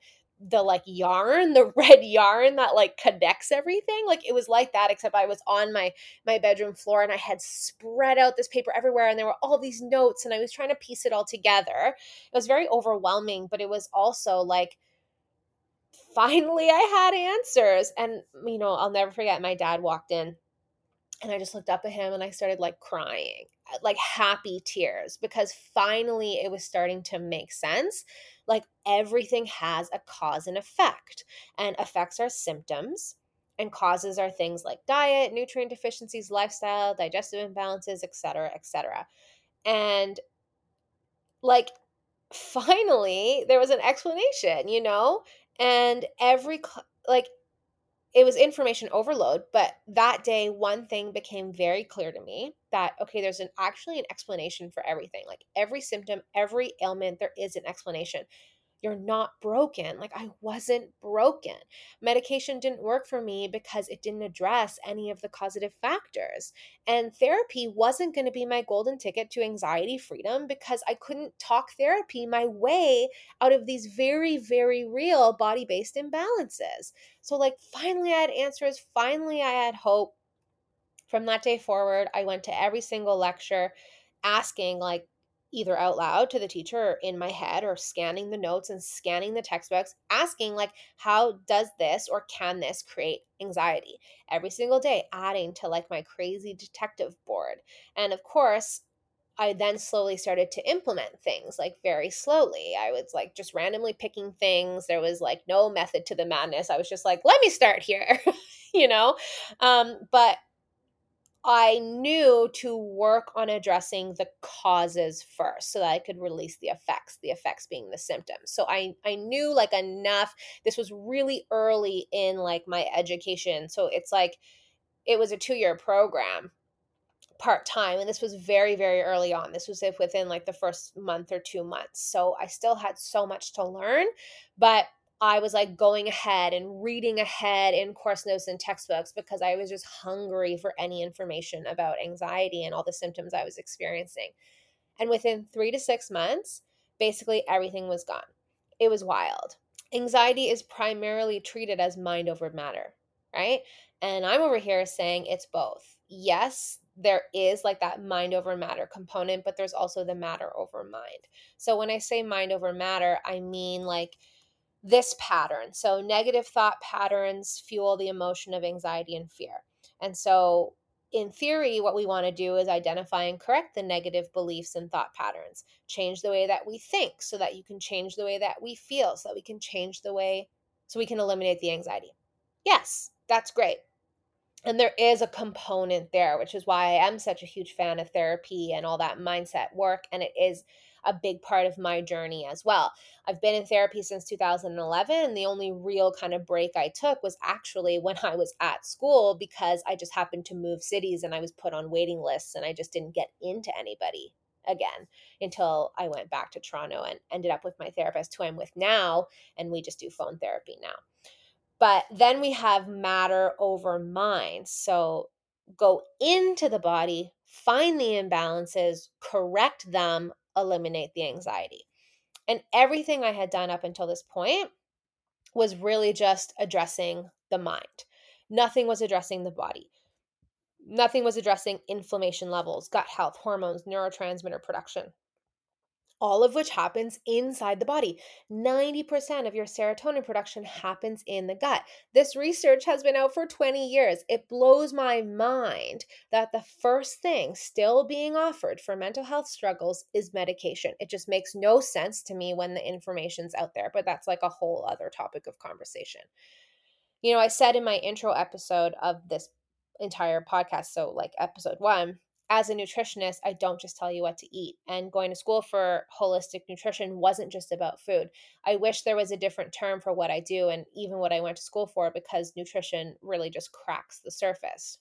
S1: the like yarn the red yarn that like connects everything like it was like that except i was on my my bedroom floor and i had spread out this paper everywhere and there were all these notes and i was trying to piece it all together it was very overwhelming but it was also like finally i had answers and you know i'll never forget my dad walked in and I just looked up at him and I started like crying, like happy tears, because finally it was starting to make sense. Like everything has a cause and effect, and affects our symptoms and causes are things like diet, nutrient deficiencies, lifestyle, digestive imbalances, etc., etc. And like finally there was an explanation, you know? And every like it was information overload but that day one thing became very clear to me that okay there's an actually an explanation for everything like every symptom every ailment there is an explanation you're not broken. Like I wasn't broken. Medication didn't work for me because it didn't address any of the causative factors. And therapy wasn't going to be my golden ticket to anxiety freedom because I couldn't talk therapy my way out of these very, very real body based imbalances. So, like, finally, I had answers. Finally, I had hope. From that day forward, I went to every single lecture asking, like, either out loud to the teacher or in my head or scanning the notes and scanning the textbooks asking like how does this or can this create anxiety every single day adding to like my crazy detective board and of course I then slowly started to implement things like very slowly. I was like just randomly picking things. There was like no method to the madness. I was just like, let me start here, you know? Um, but I knew to work on addressing the causes first so that I could release the effects, the effects being the symptoms. So I I knew like enough. This was really early in like my education. So it's like it was a 2-year program part time and this was very very early on this was if within like the first month or two months so i still had so much to learn but i was like going ahead and reading ahead in course notes and textbooks because i was just hungry for any information about anxiety and all the symptoms i was experiencing. And within three to six months basically everything was gone. It was wild. Anxiety is primarily treated as mind over matter right? And i'm over here saying it's both. Yes there is like that mind over matter component, but there's also the matter over mind. So when I say mind over matter, I mean like this pattern. So negative thought patterns fuel the emotion of anxiety and fear. And so in theory, what we want to do is identify and correct the negative beliefs and thought patterns. Change the way that we think so that you can change the way that we feel, so that we can change the way, so we can eliminate the anxiety. Yes, that's great and there is a component there which is why i am such a huge fan of therapy and all that mindset work and it is a big part of my journey as well i've been in therapy since 2011 and the only real kind of break i took was actually when i was at school because i just happened to move cities and i was put on waiting lists and i just didn't get into anybody again until i went back to toronto and ended up with my therapist who i'm with now and we just do phone therapy now but then we have matter over mind. So go into the body, find the imbalances, correct them, eliminate the anxiety. And everything I had done up until this point was really just addressing the mind. Nothing was addressing the body. Nothing was addressing inflammation levels, gut health, hormones, neurotransmitter production all of which happens inside the body. 90% of your serotonin production happens in the gut. This research has been out for 20 years. It blows my mind that the first thing still being offered for mental health struggles is medication. It just makes no sense to me when the information's out there, but that's like a whole other topic of conversation. You know, I said in my intro episode of this entire podcast, so like episode one, as a nutritionist, I don't just tell you what to eat. And going to school for holistic nutrition wasn't just about food. I wish there was a different term for what I do and even what I went to school for because nutrition really just cracks the surface.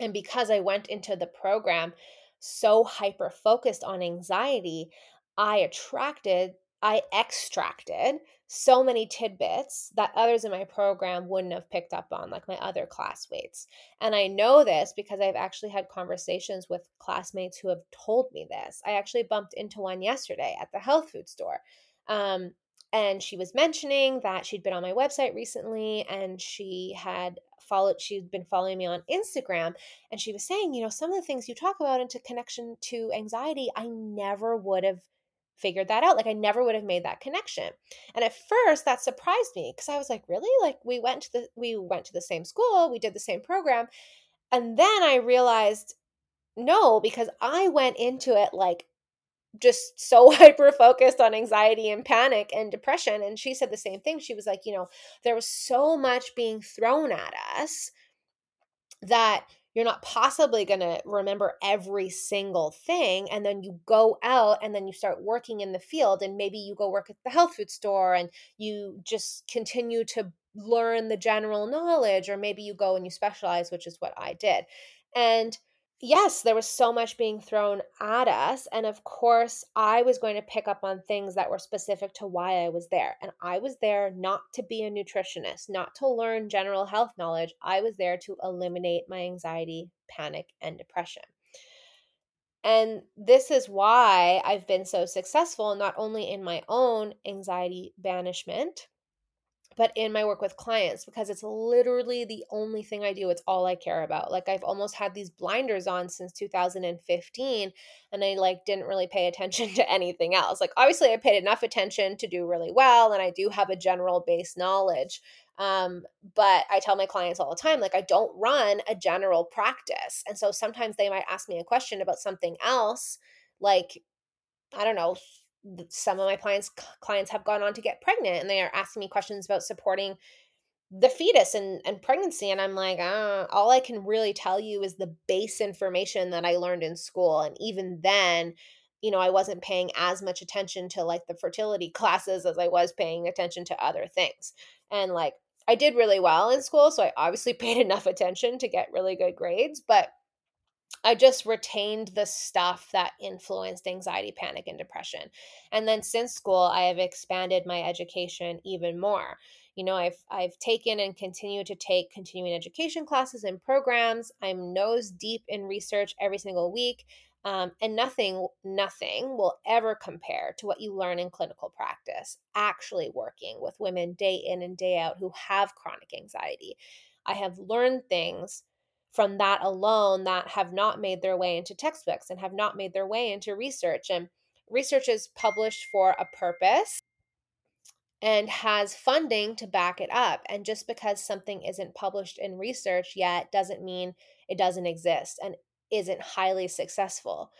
S1: And because I went into the program so hyper focused on anxiety, I attracted, I extracted so many tidbits that others in my program wouldn't have picked up on, like my other classmates. And I know this because I've actually had conversations with classmates who have told me this. I actually bumped into one yesterday at the health food store. Um, and she was mentioning that she'd been on my website recently and she had followed she'd been following me on Instagram and she was saying, you know, some of the things you talk about into connection to anxiety, I never would have figured that out. Like I never would have made that connection. And at first that surprised me because I was like, really? Like we went to the we went to the same school, we did the same program. And then I realized no, because I went into it like just so hyper focused on anxiety and panic and depression and she said the same thing. She was like, you know, there was so much being thrown at us that you're not possibly going to remember every single thing and then you go out and then you start working in the field and maybe you go work at the health food store and you just continue to learn the general knowledge or maybe you go and you specialize which is what I did. And yes, there was so much being thrown at us. And of course, I was going to pick up on things that were specific to why I was there. And I was there not to be a nutritionist, not to learn general health knowledge. I was there to eliminate my anxiety, panic, and depression. And this is why I've been so successful, not only in my own anxiety banishment, but in my work with clients because it's literally the only thing I do. It's all I care about. Like I've almost had these blinders on since 2015 and I like didn't really pay attention to anything else. Like obviously I paid enough attention to do really well and I do have a general base knowledge. Um, but I tell my clients all the time, like I don't run a general practice. And so sometimes they might ask me a question about something else, like I don't know, some of my clients clients have gone on to get pregnant and they are asking me questions about supporting the fetus and, and pregnancy and i'm like uh, all i can really tell you is the base information that i learned in school and even then you know i wasn't paying as much attention to like the fertility classes as i was paying attention to other things. And like i did really well in school so i obviously paid enough attention to get really good grades but I just retained the stuff that influenced anxiety, panic, and depression. And then since school, I have expanded my education even more. You know, I've I've taken and continue to take continuing education classes and programs. I'm nose deep in research every single week. Um, and nothing, nothing will ever compare to what you learn in clinical practice, actually working with women day in and day out who have chronic anxiety. I have learned things from that alone that have not made their way into textbooks and have not made their way into research. And research is published for a purpose and has funding to back it up. And just because something isn't published in research yet doesn't mean it doesn't exist and isn't highly successful.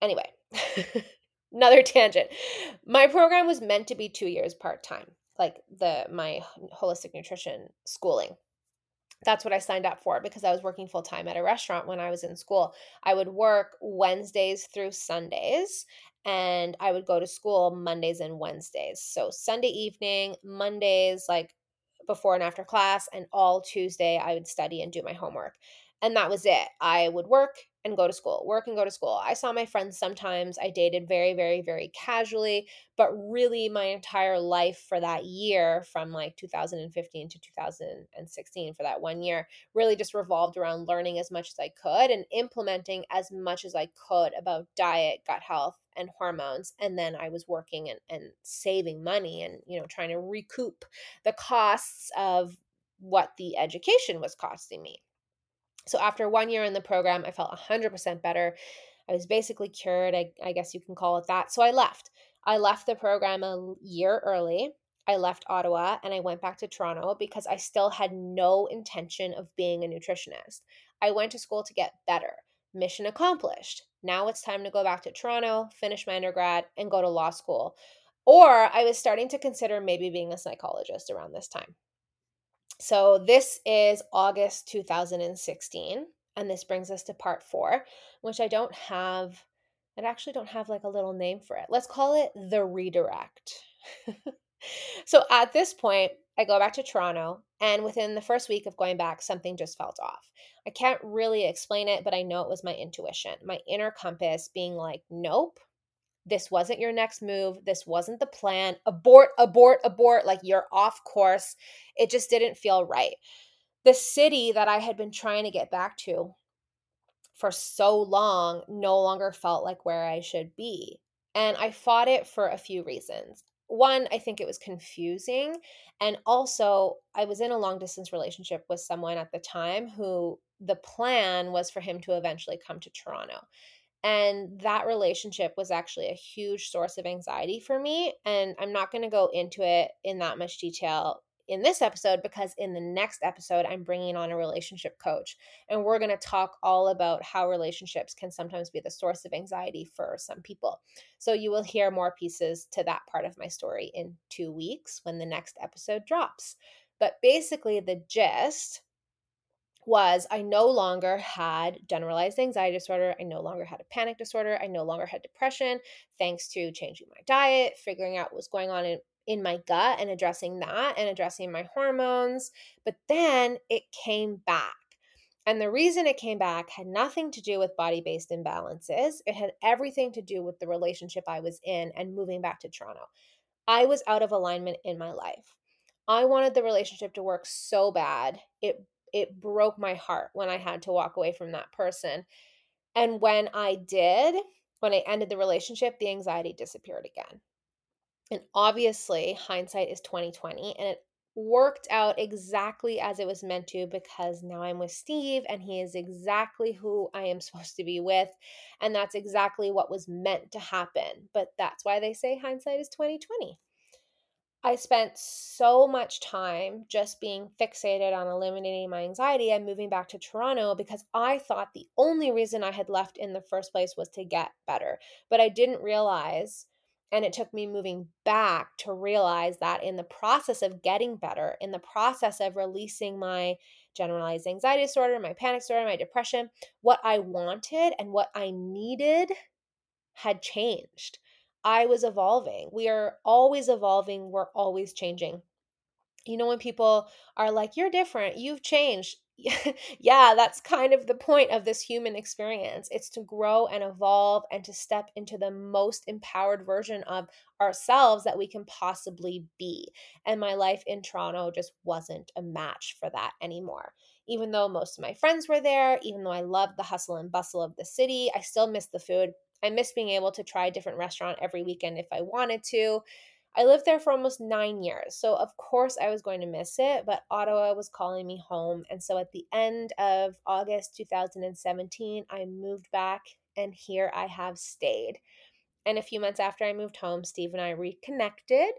S1: Anyway, another tangent. My program was meant to be 2 years part-time, like the my holistic nutrition schooling that's what I signed up for because I was working full time at a restaurant when I was in school. I would work Wednesdays through Sundays and I would go to school Mondays and Wednesdays. So Sunday evening, Mondays, like before and after class, and all Tuesday, I would study and do my homework. And that was it. I would work and go to school, work and go to school. I saw my friends sometimes. I dated very, very, very casually, but really my entire life for that year from like 2015 to 2016 for that one year really just revolved around learning as much as I could and implementing as much as I could about diet, gut health, and hormones. And then I was working and, and saving money and, you know, trying to recoup the costs of what the education was costing me. So after one year in the program, I felt 100% better. I was basically cured. I, I guess you can call it that. So I left. I left the program a year early. I left Ottawa and I went back to Toronto because I still had no intention of being a nutritionist. I went to school to get better. Mission accomplished. Now it's time to go back to Toronto, finish my undergrad, and go to law school. Or I was starting to consider maybe being a psychologist around this time. So this is August 2016, and this brings us to part four, which I don't have, I actually don't have like a little name for it. Let's call it the redirect. so at this point, I go back to Toronto, and within the first week of going back, something just felt off. I can't really explain it, but I know it was my intuition, my inner compass being like, nope, this wasn't your next move. This wasn't the plan. Abort, abort, abort. Like you're off course. It just didn't feel right. The city that I had been trying to get back to for so long no longer felt like where I should be. And I fought it for a few reasons. One, I think it was confusing. And also, I was in a long distance relationship with someone at the time who the plan was for him to eventually come to Toronto. And that relationship was actually a huge source of anxiety for me. And I'm not going to go into it in that much detail in this episode because in the next episode, I'm bringing on a relationship coach. And we're going to talk all about how relationships can sometimes be the source of anxiety for some people. So you will hear more pieces to that part of my story in two weeks when the next episode drops. But basically, the gist was I no longer had generalized anxiety disorder. I no longer had a panic disorder. I no longer had depression, thanks to changing my diet, figuring out what was going on in, in my gut and addressing that and addressing my hormones. But then it came back. And the reason it came back had nothing to do with body based imbalances. It had everything to do with the relationship I was in and moving back to Toronto. I was out of alignment in my life. I wanted the relationship to work so bad. It it broke my heart when I had to walk away from that person. And when I did, when I ended the relationship, the anxiety disappeared again. And obviously, hindsight is 2020 and it worked out exactly as it was meant to because now I'm with Steve and he is exactly who I am supposed to be with and that's exactly what was meant to happen. But that's why they say hindsight is 2020. I spent so much time just being fixated on eliminating my anxiety and moving back to Toronto because I thought the only reason I had left in the first place was to get better. But I didn't realize And it took me moving back to realize that in the process of getting better, in the process of releasing my generalized anxiety disorder, my panic disorder, my depression, what I wanted and what I needed had changed. I was evolving. We are always evolving, we're always changing. You know, when people are like, You're different, you've changed. yeah, that's kind of the point of this human experience. It's to grow and evolve and to step into the most empowered version of ourselves that we can possibly be. And my life in Toronto just wasn't a match for that anymore. Even though most of my friends were there, even though I loved the hustle and bustle of the city, I still missed the food. I miss being able to try a different restaurant every weekend if I wanted to. I lived there for almost nine years, so of course I was going to miss it, but Ottawa was calling me home. And so at the end of August 2017, I moved back, and here I have stayed. And a few months after I moved home, Steve and I reconnected.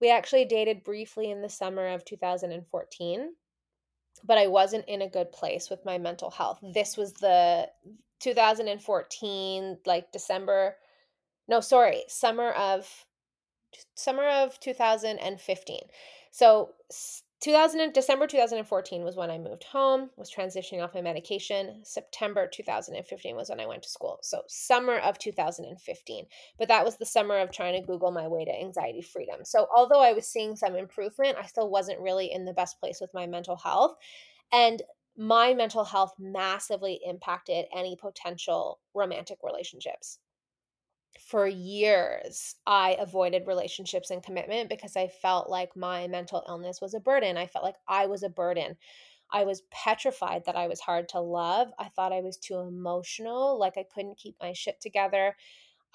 S1: We actually dated briefly in the summer of 2014, but I wasn't in a good place with my mental health. This was the 2014, like December, no, sorry, summer of summer of 2015. So 2000 December 2014 was when I moved home, was transitioning off my medication. September 2015 was when I went to school. So summer of 2015. But that was the summer of trying to Google my way to anxiety freedom. So although I was seeing some improvement, I still wasn't really in the best place with my mental health. And my mental health massively impacted any potential romantic relationships for years, I avoided relationships and commitment because I felt like my mental illness was a burden. I felt like I was a burden. I was petrified that I was hard to love. I thought I was too emotional, like I couldn't keep my shit together.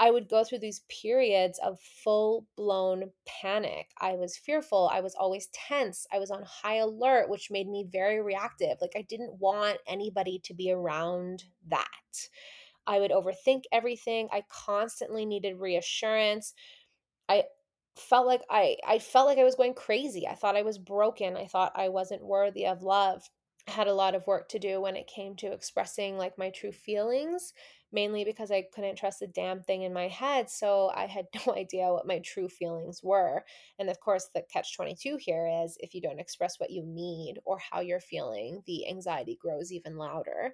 S1: I would go through these periods of full blown panic. I was fearful. I was always tense. I was on high alert, which made me very reactive. Like I didn't want anybody to be around that. I would overthink everything. I constantly needed reassurance. I felt like I I felt like I was going crazy. I thought I was broken. I thought I wasn't worthy of love. I had a lot of work to do when it came to expressing like my true feelings, mainly because I couldn't trust a damn thing in my head, so I had no idea what my true feelings were. And of course, the catch 22 here is if you don't express what you need or how you're feeling, the anxiety grows even louder.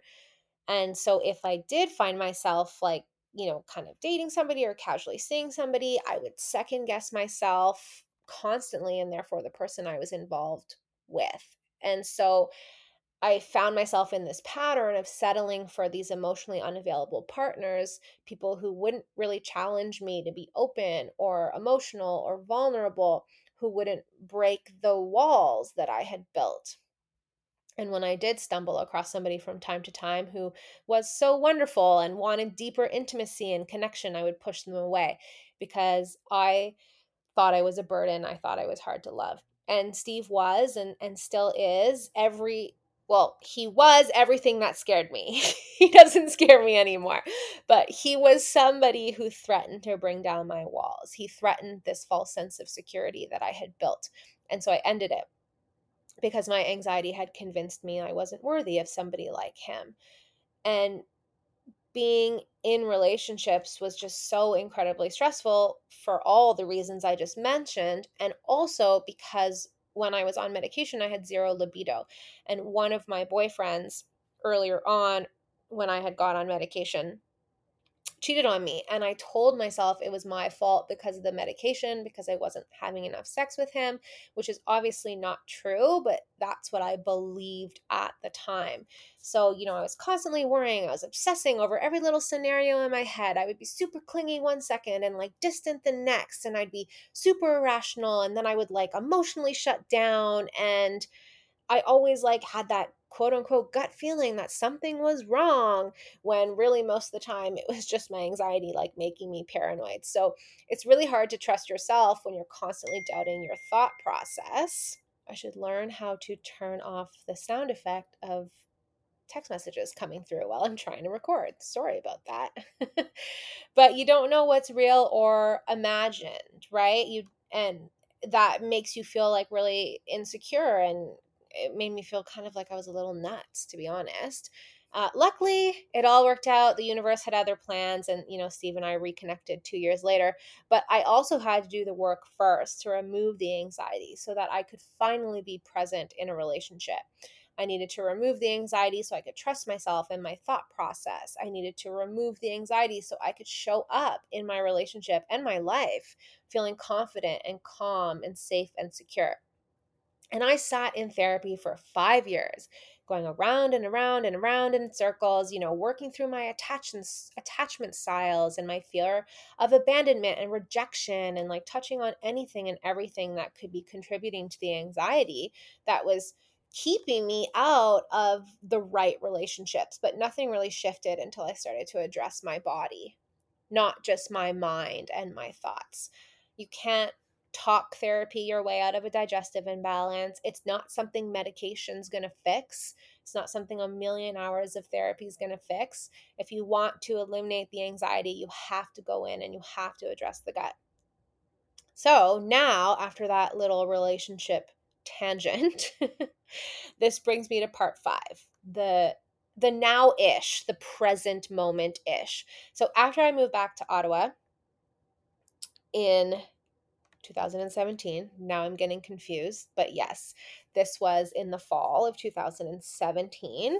S1: And so if I did find myself like, you know, kind of dating somebody or casually seeing somebody, I would second guess myself constantly and therefore the person I was involved with. And so I found myself in this pattern of settling for these emotionally unavailable partners, people who wouldn't really challenge me to be open or emotional or vulnerable, who wouldn't break the walls that I had built and when I did stumble across somebody from time to time who was so wonderful and wanted deeper intimacy and connection, I would push them away because I thought I was a burden. I thought I was hard to love. And Steve was and and still is every well, he was everything that scared me. he doesn't scare me anymore. But he was somebody who threatened to bring down my walls. He threatened this false sense of security that I had built. And so I ended it because my anxiety had convinced me I wasn't worthy of somebody like him. And being in relationships was just so incredibly stressful for all the reasons I just mentioned. And also because when I was on medication, I had zero libido. And one of my boyfriends earlier on, when I had got on medication, cheated on me and i told myself it was my fault because of the medication because i wasn't having enough sex with him which is obviously not true but that's what i believed at the time. So you know i was constantly worrying i was obsessing over every little scenario in my head. I would be super clingy one second and like distant the next and i'd be super irrational and then i would like emotionally shut down and i always like had that quote unquote gut feeling that something was wrong when really most of the time it was just my anxiety like making me paranoid. So it's really hard to trust yourself when you're constantly doubting your thought process. I should learn how to turn off the sound effect of text messages coming through while I'm trying to record. Sorry about that. but you don't know what's real or imagined, right? You and that makes you feel like really insecure and it made me feel kind of like I was a little nuts, to be honest. Uh, luckily, it all worked out. The universe had other plans, and you know, Steve and I reconnected two years later. But I also had to do the work first to remove the anxiety so that I could finally be present in a relationship. I needed to remove the anxiety so I could trust myself and my thought process. I needed to remove the anxiety so I could show up in my relationship and my life feeling confident and calm and safe and secure. And I sat in therapy for five years, going around and around and around in circles, you know, working through my attachments, attachment styles and my fear of abandonment and rejection, and like touching on anything and everything that could be contributing to the anxiety that was keeping me out of the right relationships. But nothing really shifted until I started to address my body, not just my mind and my thoughts. You can't talk therapy your way out of a digestive imbalance. It's not something medication's going to fix. It's not something a million hours of therapy is going to fix. If you want to eliminate the anxiety, you have to go in and you have to address the gut. So now, after that little relationship tangent, this brings me to part five the the now ish, the present moment ish. So after I moved back to Ottawa in 2017. Now I'm getting confused, but yes, this was in the fall of 2017.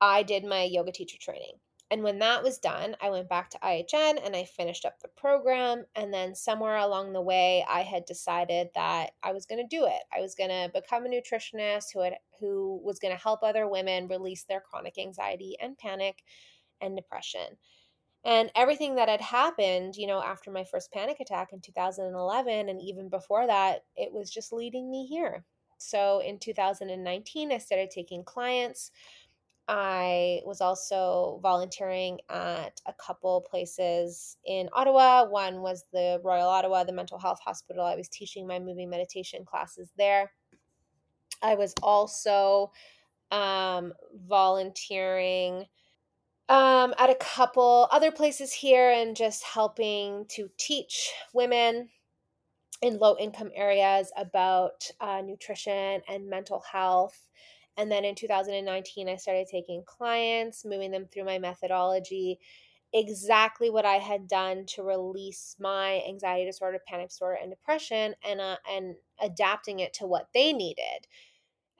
S1: I did my yoga teacher training. And when that was done, I went back to IHN and I finished up the program. And then somewhere along the way, I had decided that I was going to do it. I was going to become a nutritionist who had who was going to help other women release their chronic anxiety and panic and depression. And everything that had happened, you know, after my first panic attack in 2011 and even before that, it was just leading me here. So in 2019, I started taking clients. I was also volunteering at a couple places in Ottawa. One was the Royal Ottawa, the mental health hospital. I was teaching my moving meditation classes there. I was also um, volunteering um, at a couple other places here and just helping to teach women in low income areas about uh, nutrition and mental health. And then in 2019, I started taking clients, moving them through my methodology, exactly what I had done to release my anxiety disorder, panic disorder, and depression, and uh, and adapting it to what they needed.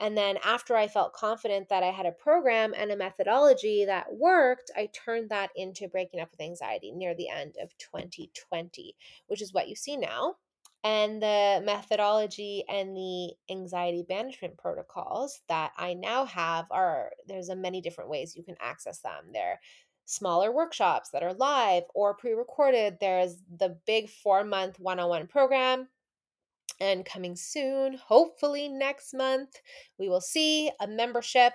S1: And then after I felt confident that I had a program and a methodology that worked, I turned that into breaking up with anxiety near the end of 2020, which is what you see now. And the methodology and the anxiety management protocols that I now have are there's a many different ways you can access them. They're smaller workshops that are live or pre-recorded. There's the big 4-month one-on-one program and coming soon, hopefully next month, we will see a membership.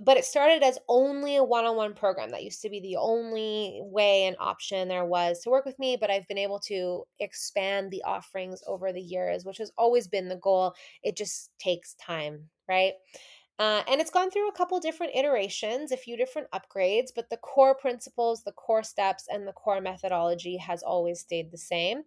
S1: But it started as only a one on one program. That used to be the only way and option there was to work with me. But I've been able to expand the offerings over the years, which has always been the goal. It just takes time, right? Uh, and it's gone through a couple different iterations, a few different upgrades, but the core principles, the core steps, and the core methodology has always stayed the same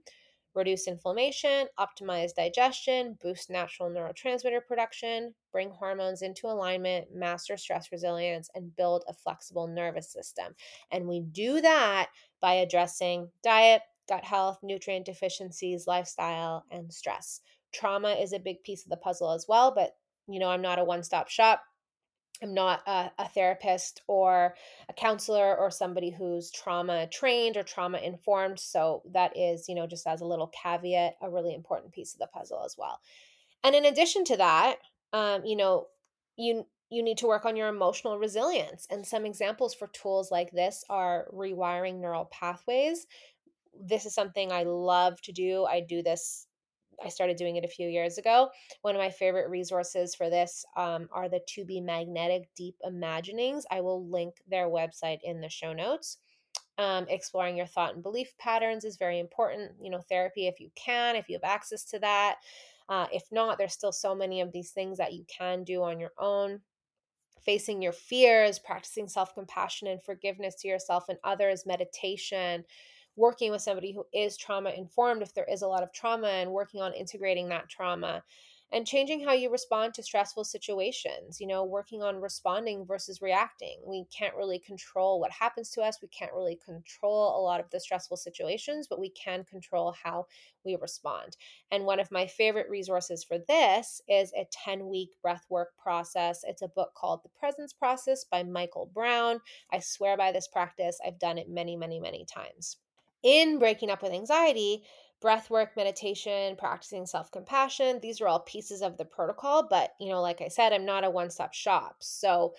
S1: reduce inflammation, optimize digestion, boost natural neurotransmitter production, bring hormones into alignment, master stress resilience, and build a flexible nervous system. And we do that by addressing diet, gut health, nutrient deficiencies, lifestyle, and stress. Trauma is a big piece of the puzzle as well, but you know, I'm not a one stop shop. I'm not a, a, therapist or a counselor or somebody who's trauma trained or trauma informed. So that is, you know, just as a little caveat, a really important piece of the puzzle as well. And in addition to that, um, you know, you you need to work on your emotional resilience. And some examples for tools like this are rewiring neural pathways. This is something I love to do. I do this I started doing it a few years ago. One of my favorite resources for this um, are the To Be Magnetic Deep Imaginings. I will link their website in the show notes. Um, exploring your thought and belief patterns is very important. You know, therapy if you can, if you have access to that. Uh, if not, there's still so many of these things that you can do on your own facing your fears, practicing self compassion and forgiveness to yourself and others, meditation, working with somebody who is trauma informed if there is a lot of trauma and working on integrating that trauma and changing how you respond to stressful situations, you know, working on responding versus reacting. We can't really control what happens to us. We can't really control a lot of the stressful situations, but we can control how we respond. And one of my favorite resources for this is a 10 week breath work process. It's a book called The Presence Process by Michael Brown. I swear by this practice. I've done it many, many, many times. In breaking up with anxiety, breath work, meditation, practicing self compassion. These are all pieces of the protocol. But, you know, like I said, I'm not a one stop shop. So,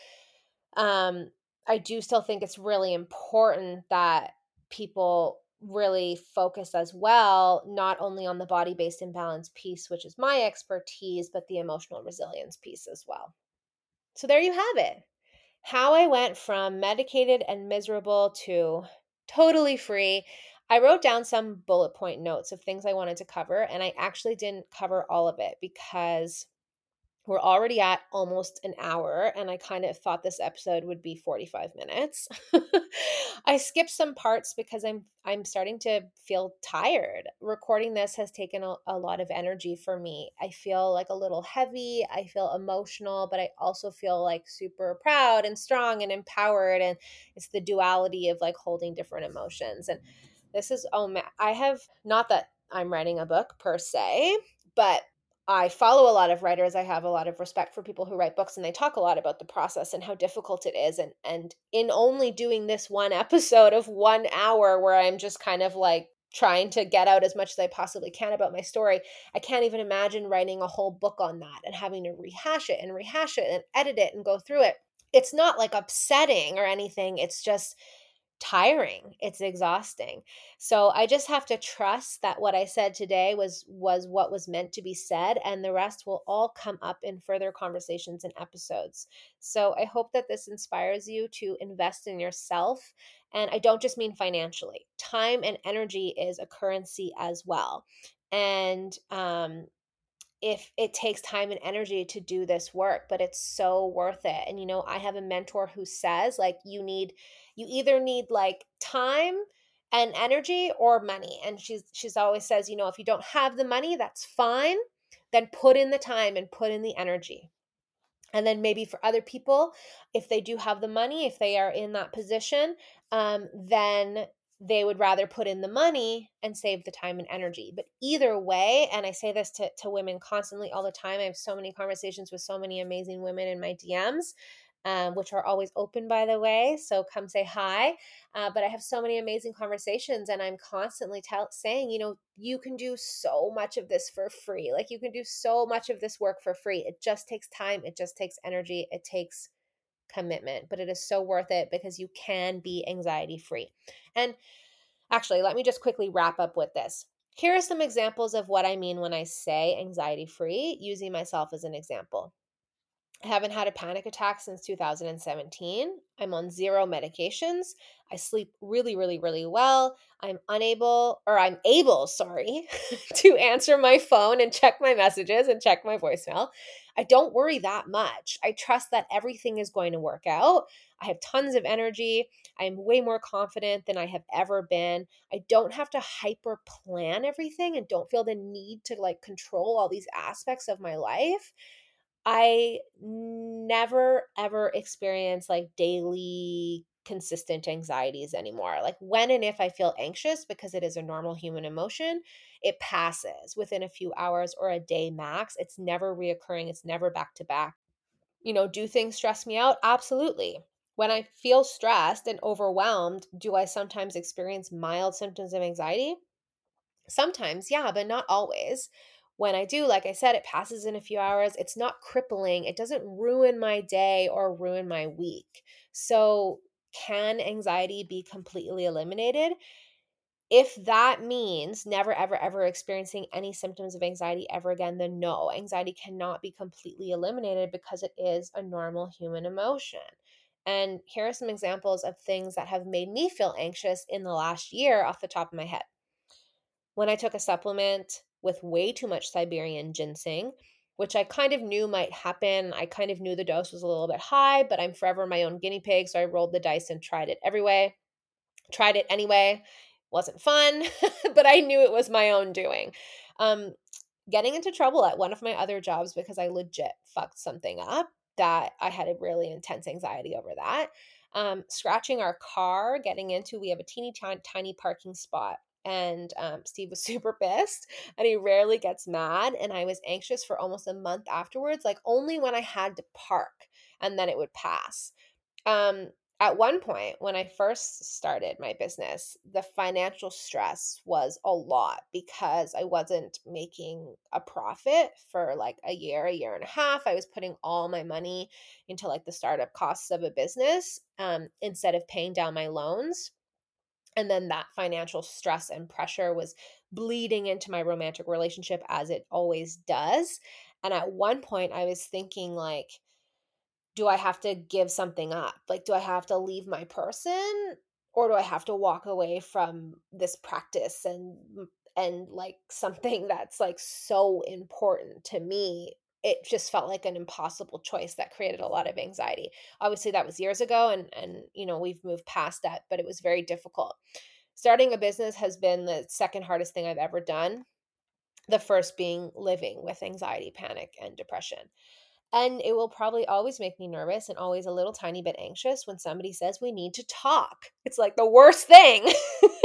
S1: um, I do still think it's really important that people really focus as well, not only on the body based imbalance piece, which is my expertise, but the emotional resilience piece as well. So, there you have it. How I went from medicated and miserable to totally free I wrote down some bullet point notes of things I wanted to cover, and I actually didn't cover all of it because we're already at almost an hour and i kind of thought this episode would be 45 minutes. I skipped some parts because i'm i'm starting to feel tired. Recording this has taken a, a, lot of energy for me. I feel like a little heavy i feel emotional but i also feel like super proud and strong and empowered and it's the duality of like holding different emotions and this is oh man i have not that i'm writing a book per se but I follow a lot of writers. I have a lot of respect for people who write books and they talk a lot about the process and how difficult it is. And and in only doing this one episode of one hour where I'm just kind of like trying to get out as much as I possibly can about my story, I can't even imagine writing a whole book on that and having to rehash it and rehash it and edit it and go through it. It's not like upsetting or anything. It's just tiring it's exhausting so i just have to trust that what i said today was was what was meant to be said and the rest will all come up in further conversations and episodes so i hope that this inspires you to invest in yourself and i don't just mean financially time and energy is a currency as well and um if it takes time and energy to do this work, but it's so worth it. And you know, I have a mentor who says like you need you either need like time and energy or money. And she's she's always says, you know, if you don't have the money, that's fine. Then put in the time and put in the energy. And then maybe for other people, if they do have the money, if they are in that position, um, then they would rather put in the money and save the time and energy. But either way, and I say this to, to women constantly all the time, I have so many conversations with so many amazing women in my DMs. Um, which are always open, by the way. So come say hi. Uh, but I have so many amazing conversations, and I'm constantly tell- saying, you know, you can do so much of this for free. Like you can do so much of this work for free. It just takes time, it just takes energy, it takes commitment, but it is so worth it because you can be anxiety free. And actually, let me just quickly wrap up with this. Here are some examples of what I mean when I say anxiety free, using myself as an example. I haven't had a panic attack since 2017. I'm on zero medications. I sleep really, really, really well. I'm unable, or I'm able, sorry, to answer my phone and check my messages and check my voicemail. I don't worry that much. I trust that everything is going to work out. I have tons of energy. I'm way more confident than I have ever been. I don't have to hyper plan everything and don't feel the need to like control all these aspects of my life. I never ever experience like daily consistent anxieties anymore. Like when and if I feel anxious, because it is a normal human emotion, it passes within a few hours or a day max. It's never reoccurring, it's never back to back. You know, do things stress me out? Absolutely. When I feel stressed and overwhelmed, do I sometimes experience mild symptoms of anxiety? Sometimes, yeah, but not always when I do, like I said, it passes in a few hours. It's not crippling. It doesn't ruin my day or ruin my week. So, can anxiety be completely eliminated? If that means never, ever, ever experiencing any symptoms of anxiety ever again, then no, anxiety cannot be completely eliminated because it is a normal human emotion. And here are some examples of things that have made me feel anxious in the last year off the top of my head. When I took a supplement with way too much Siberian ginseng, which I kind of knew might happen. I kind of knew the dose was a little bit high, but I'm forever my own guinea pig. So I rolled the dice and tried it every way. Tried it anyway. Wasn't fun, but I knew it was my own doing. Um, getting into trouble at one of my other jobs because I legit fucked something up that I had a really intense anxiety over that. Um, scratching our car, getting into, we have a teeny tiny, tiny parking spot. And um, Steve was super pissed and he rarely gets mad. And I was anxious for almost a month afterwards, like only when I had to park and then it would pass. Um, at one point when I first started my business, the financial stress was a lot because I wasn't making a profit for like a year, a year and a half. I was putting all my money into like the startup costs of a business um, instead of paying down my loans. And then that financial stress and pressure was bleeding into my romantic relationship as it always does. And at one point, I was thinking, like, do I have to give something up? Like, do I have to leave my person or do I have to walk away from this practice and and like something that's like so important to me? It just felt like an impossible choice that created a lot of anxiety. Obviously that was years ago and and you know, we've moved past that, but it was very difficult. Starting a business has been the second hardest thing I've ever done. The first being living with anxiety, panic, and depression. And it will probably always make me nervous and always a little tiny bit anxious when somebody says we need to talk. It's like the worst thing.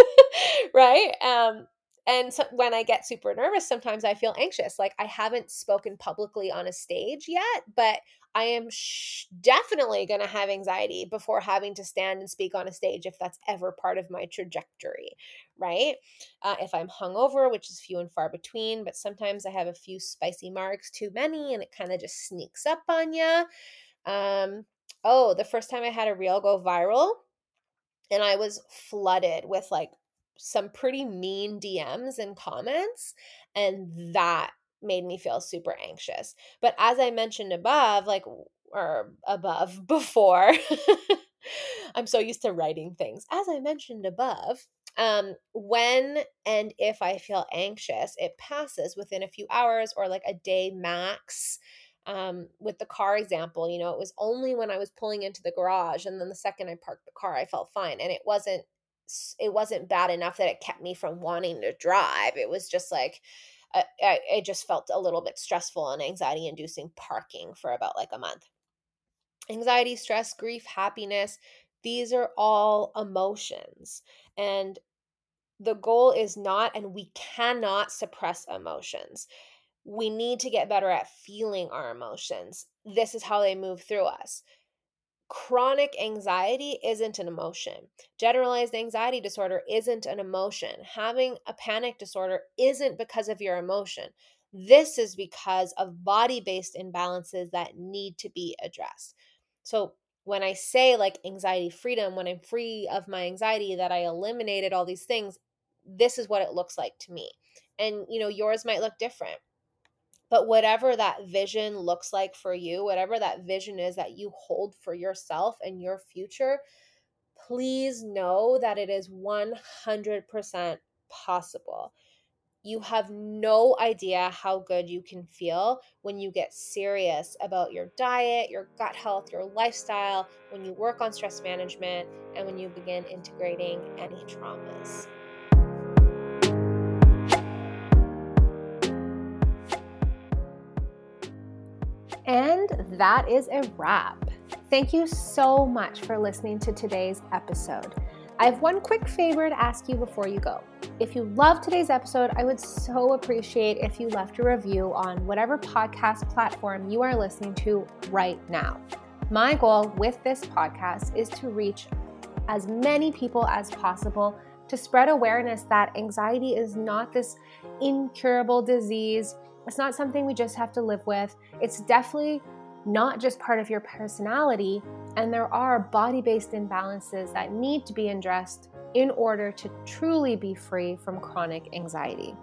S1: right? Um and so when I get super nervous, sometimes I feel anxious. Like I haven't spoken publicly on a stage yet, but I am sh- definitely going to have anxiety before having to stand and speak on a stage if that's ever part of my trajectory, right? Uh, if I'm hungover, which is few and far between, but sometimes I have a few spicy marks too many and it kind of just sneaks up on you. Um, oh, the first time I had a reel go viral, and I was flooded with like some pretty mean DMs and comments, and that made me feel super anxious. But as I mentioned above, like, or above before, I'm so used to writing things. As I mentioned above, um, when and if I feel anxious, it passes within a few hours or like a day max. Um, with the car example, you know, it was only when I was pulling into the garage and then the second I parked the car, I felt fine. And it wasn't it wasn't bad enough that it kept me from wanting to drive. It was just like I, I just felt a little bit stressful and anxiety inducing parking for about like a month. Anxiety, stress, grief, happiness, these are all emotions. And the goal is not, and we cannot suppress emotions. We need to get better at feeling our emotions. This is how they move through us chronic anxiety isn't an emotion. Generalized anxiety disorder isn't an emotion. Having a panic disorder isn't because of your emotion. This is because of body based imbalances that need to be addressed. So, when I say like anxiety freedom, when I'm free of my anxiety, that I eliminated all these things, this is what it looks like to me. And, you know, yours might look different. But whatever that vision looks like for you, whatever that vision is that you hold for yourself and your future, please know that it is 100% possible. You have no idea how good you can feel when you get serious about your diet, your gut health, your lifestyle, when you work on stress management, and when you begin integrating any traumas. That is a wrap. Thank you so much for listening to today's episode. I have one quick favor to ask you before you go. If you love today's episode, I would so appreciate if you left a review on whatever podcast platform you are listening to right now. My goal with this podcast is to reach as many people as possible to spread awareness that anxiety is not this incurable disease it's not something we just have to live with. It's definitely not just part of your personality, and there are body based imbalances that need to be addressed in order to truly be free from chronic anxiety.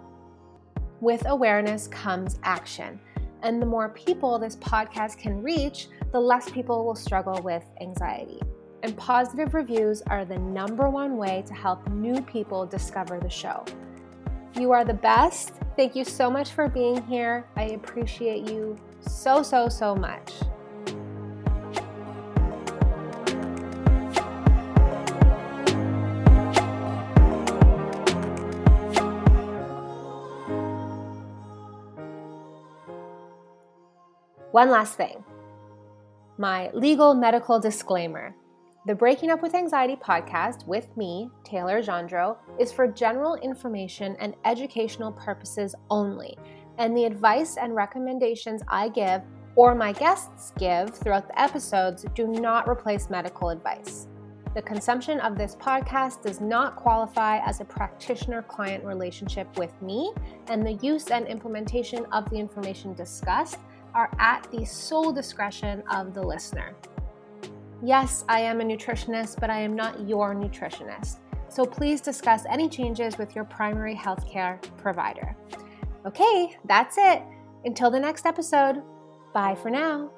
S1: With awareness comes action, and the more people this podcast can reach, the less people will struggle with anxiety. And positive reviews are the number one way to help new people discover the show. You are the best. Thank you so much for being here. I appreciate you so, so, so much. One last thing my legal medical disclaimer. The Breaking Up with Anxiety podcast with me, Taylor Gendreau, is for general information and educational purposes only, and the advice and recommendations I give or my guests give throughout the episodes do not replace medical advice. The consumption of this podcast does not qualify as a practitioner client relationship with me, and the use and implementation of the information discussed are at the sole discretion of the listener. Yes, I am a nutritionist, but I am not your nutritionist. So please discuss any changes with your primary healthcare provider. Okay, that's it. Until the next episode, bye for now.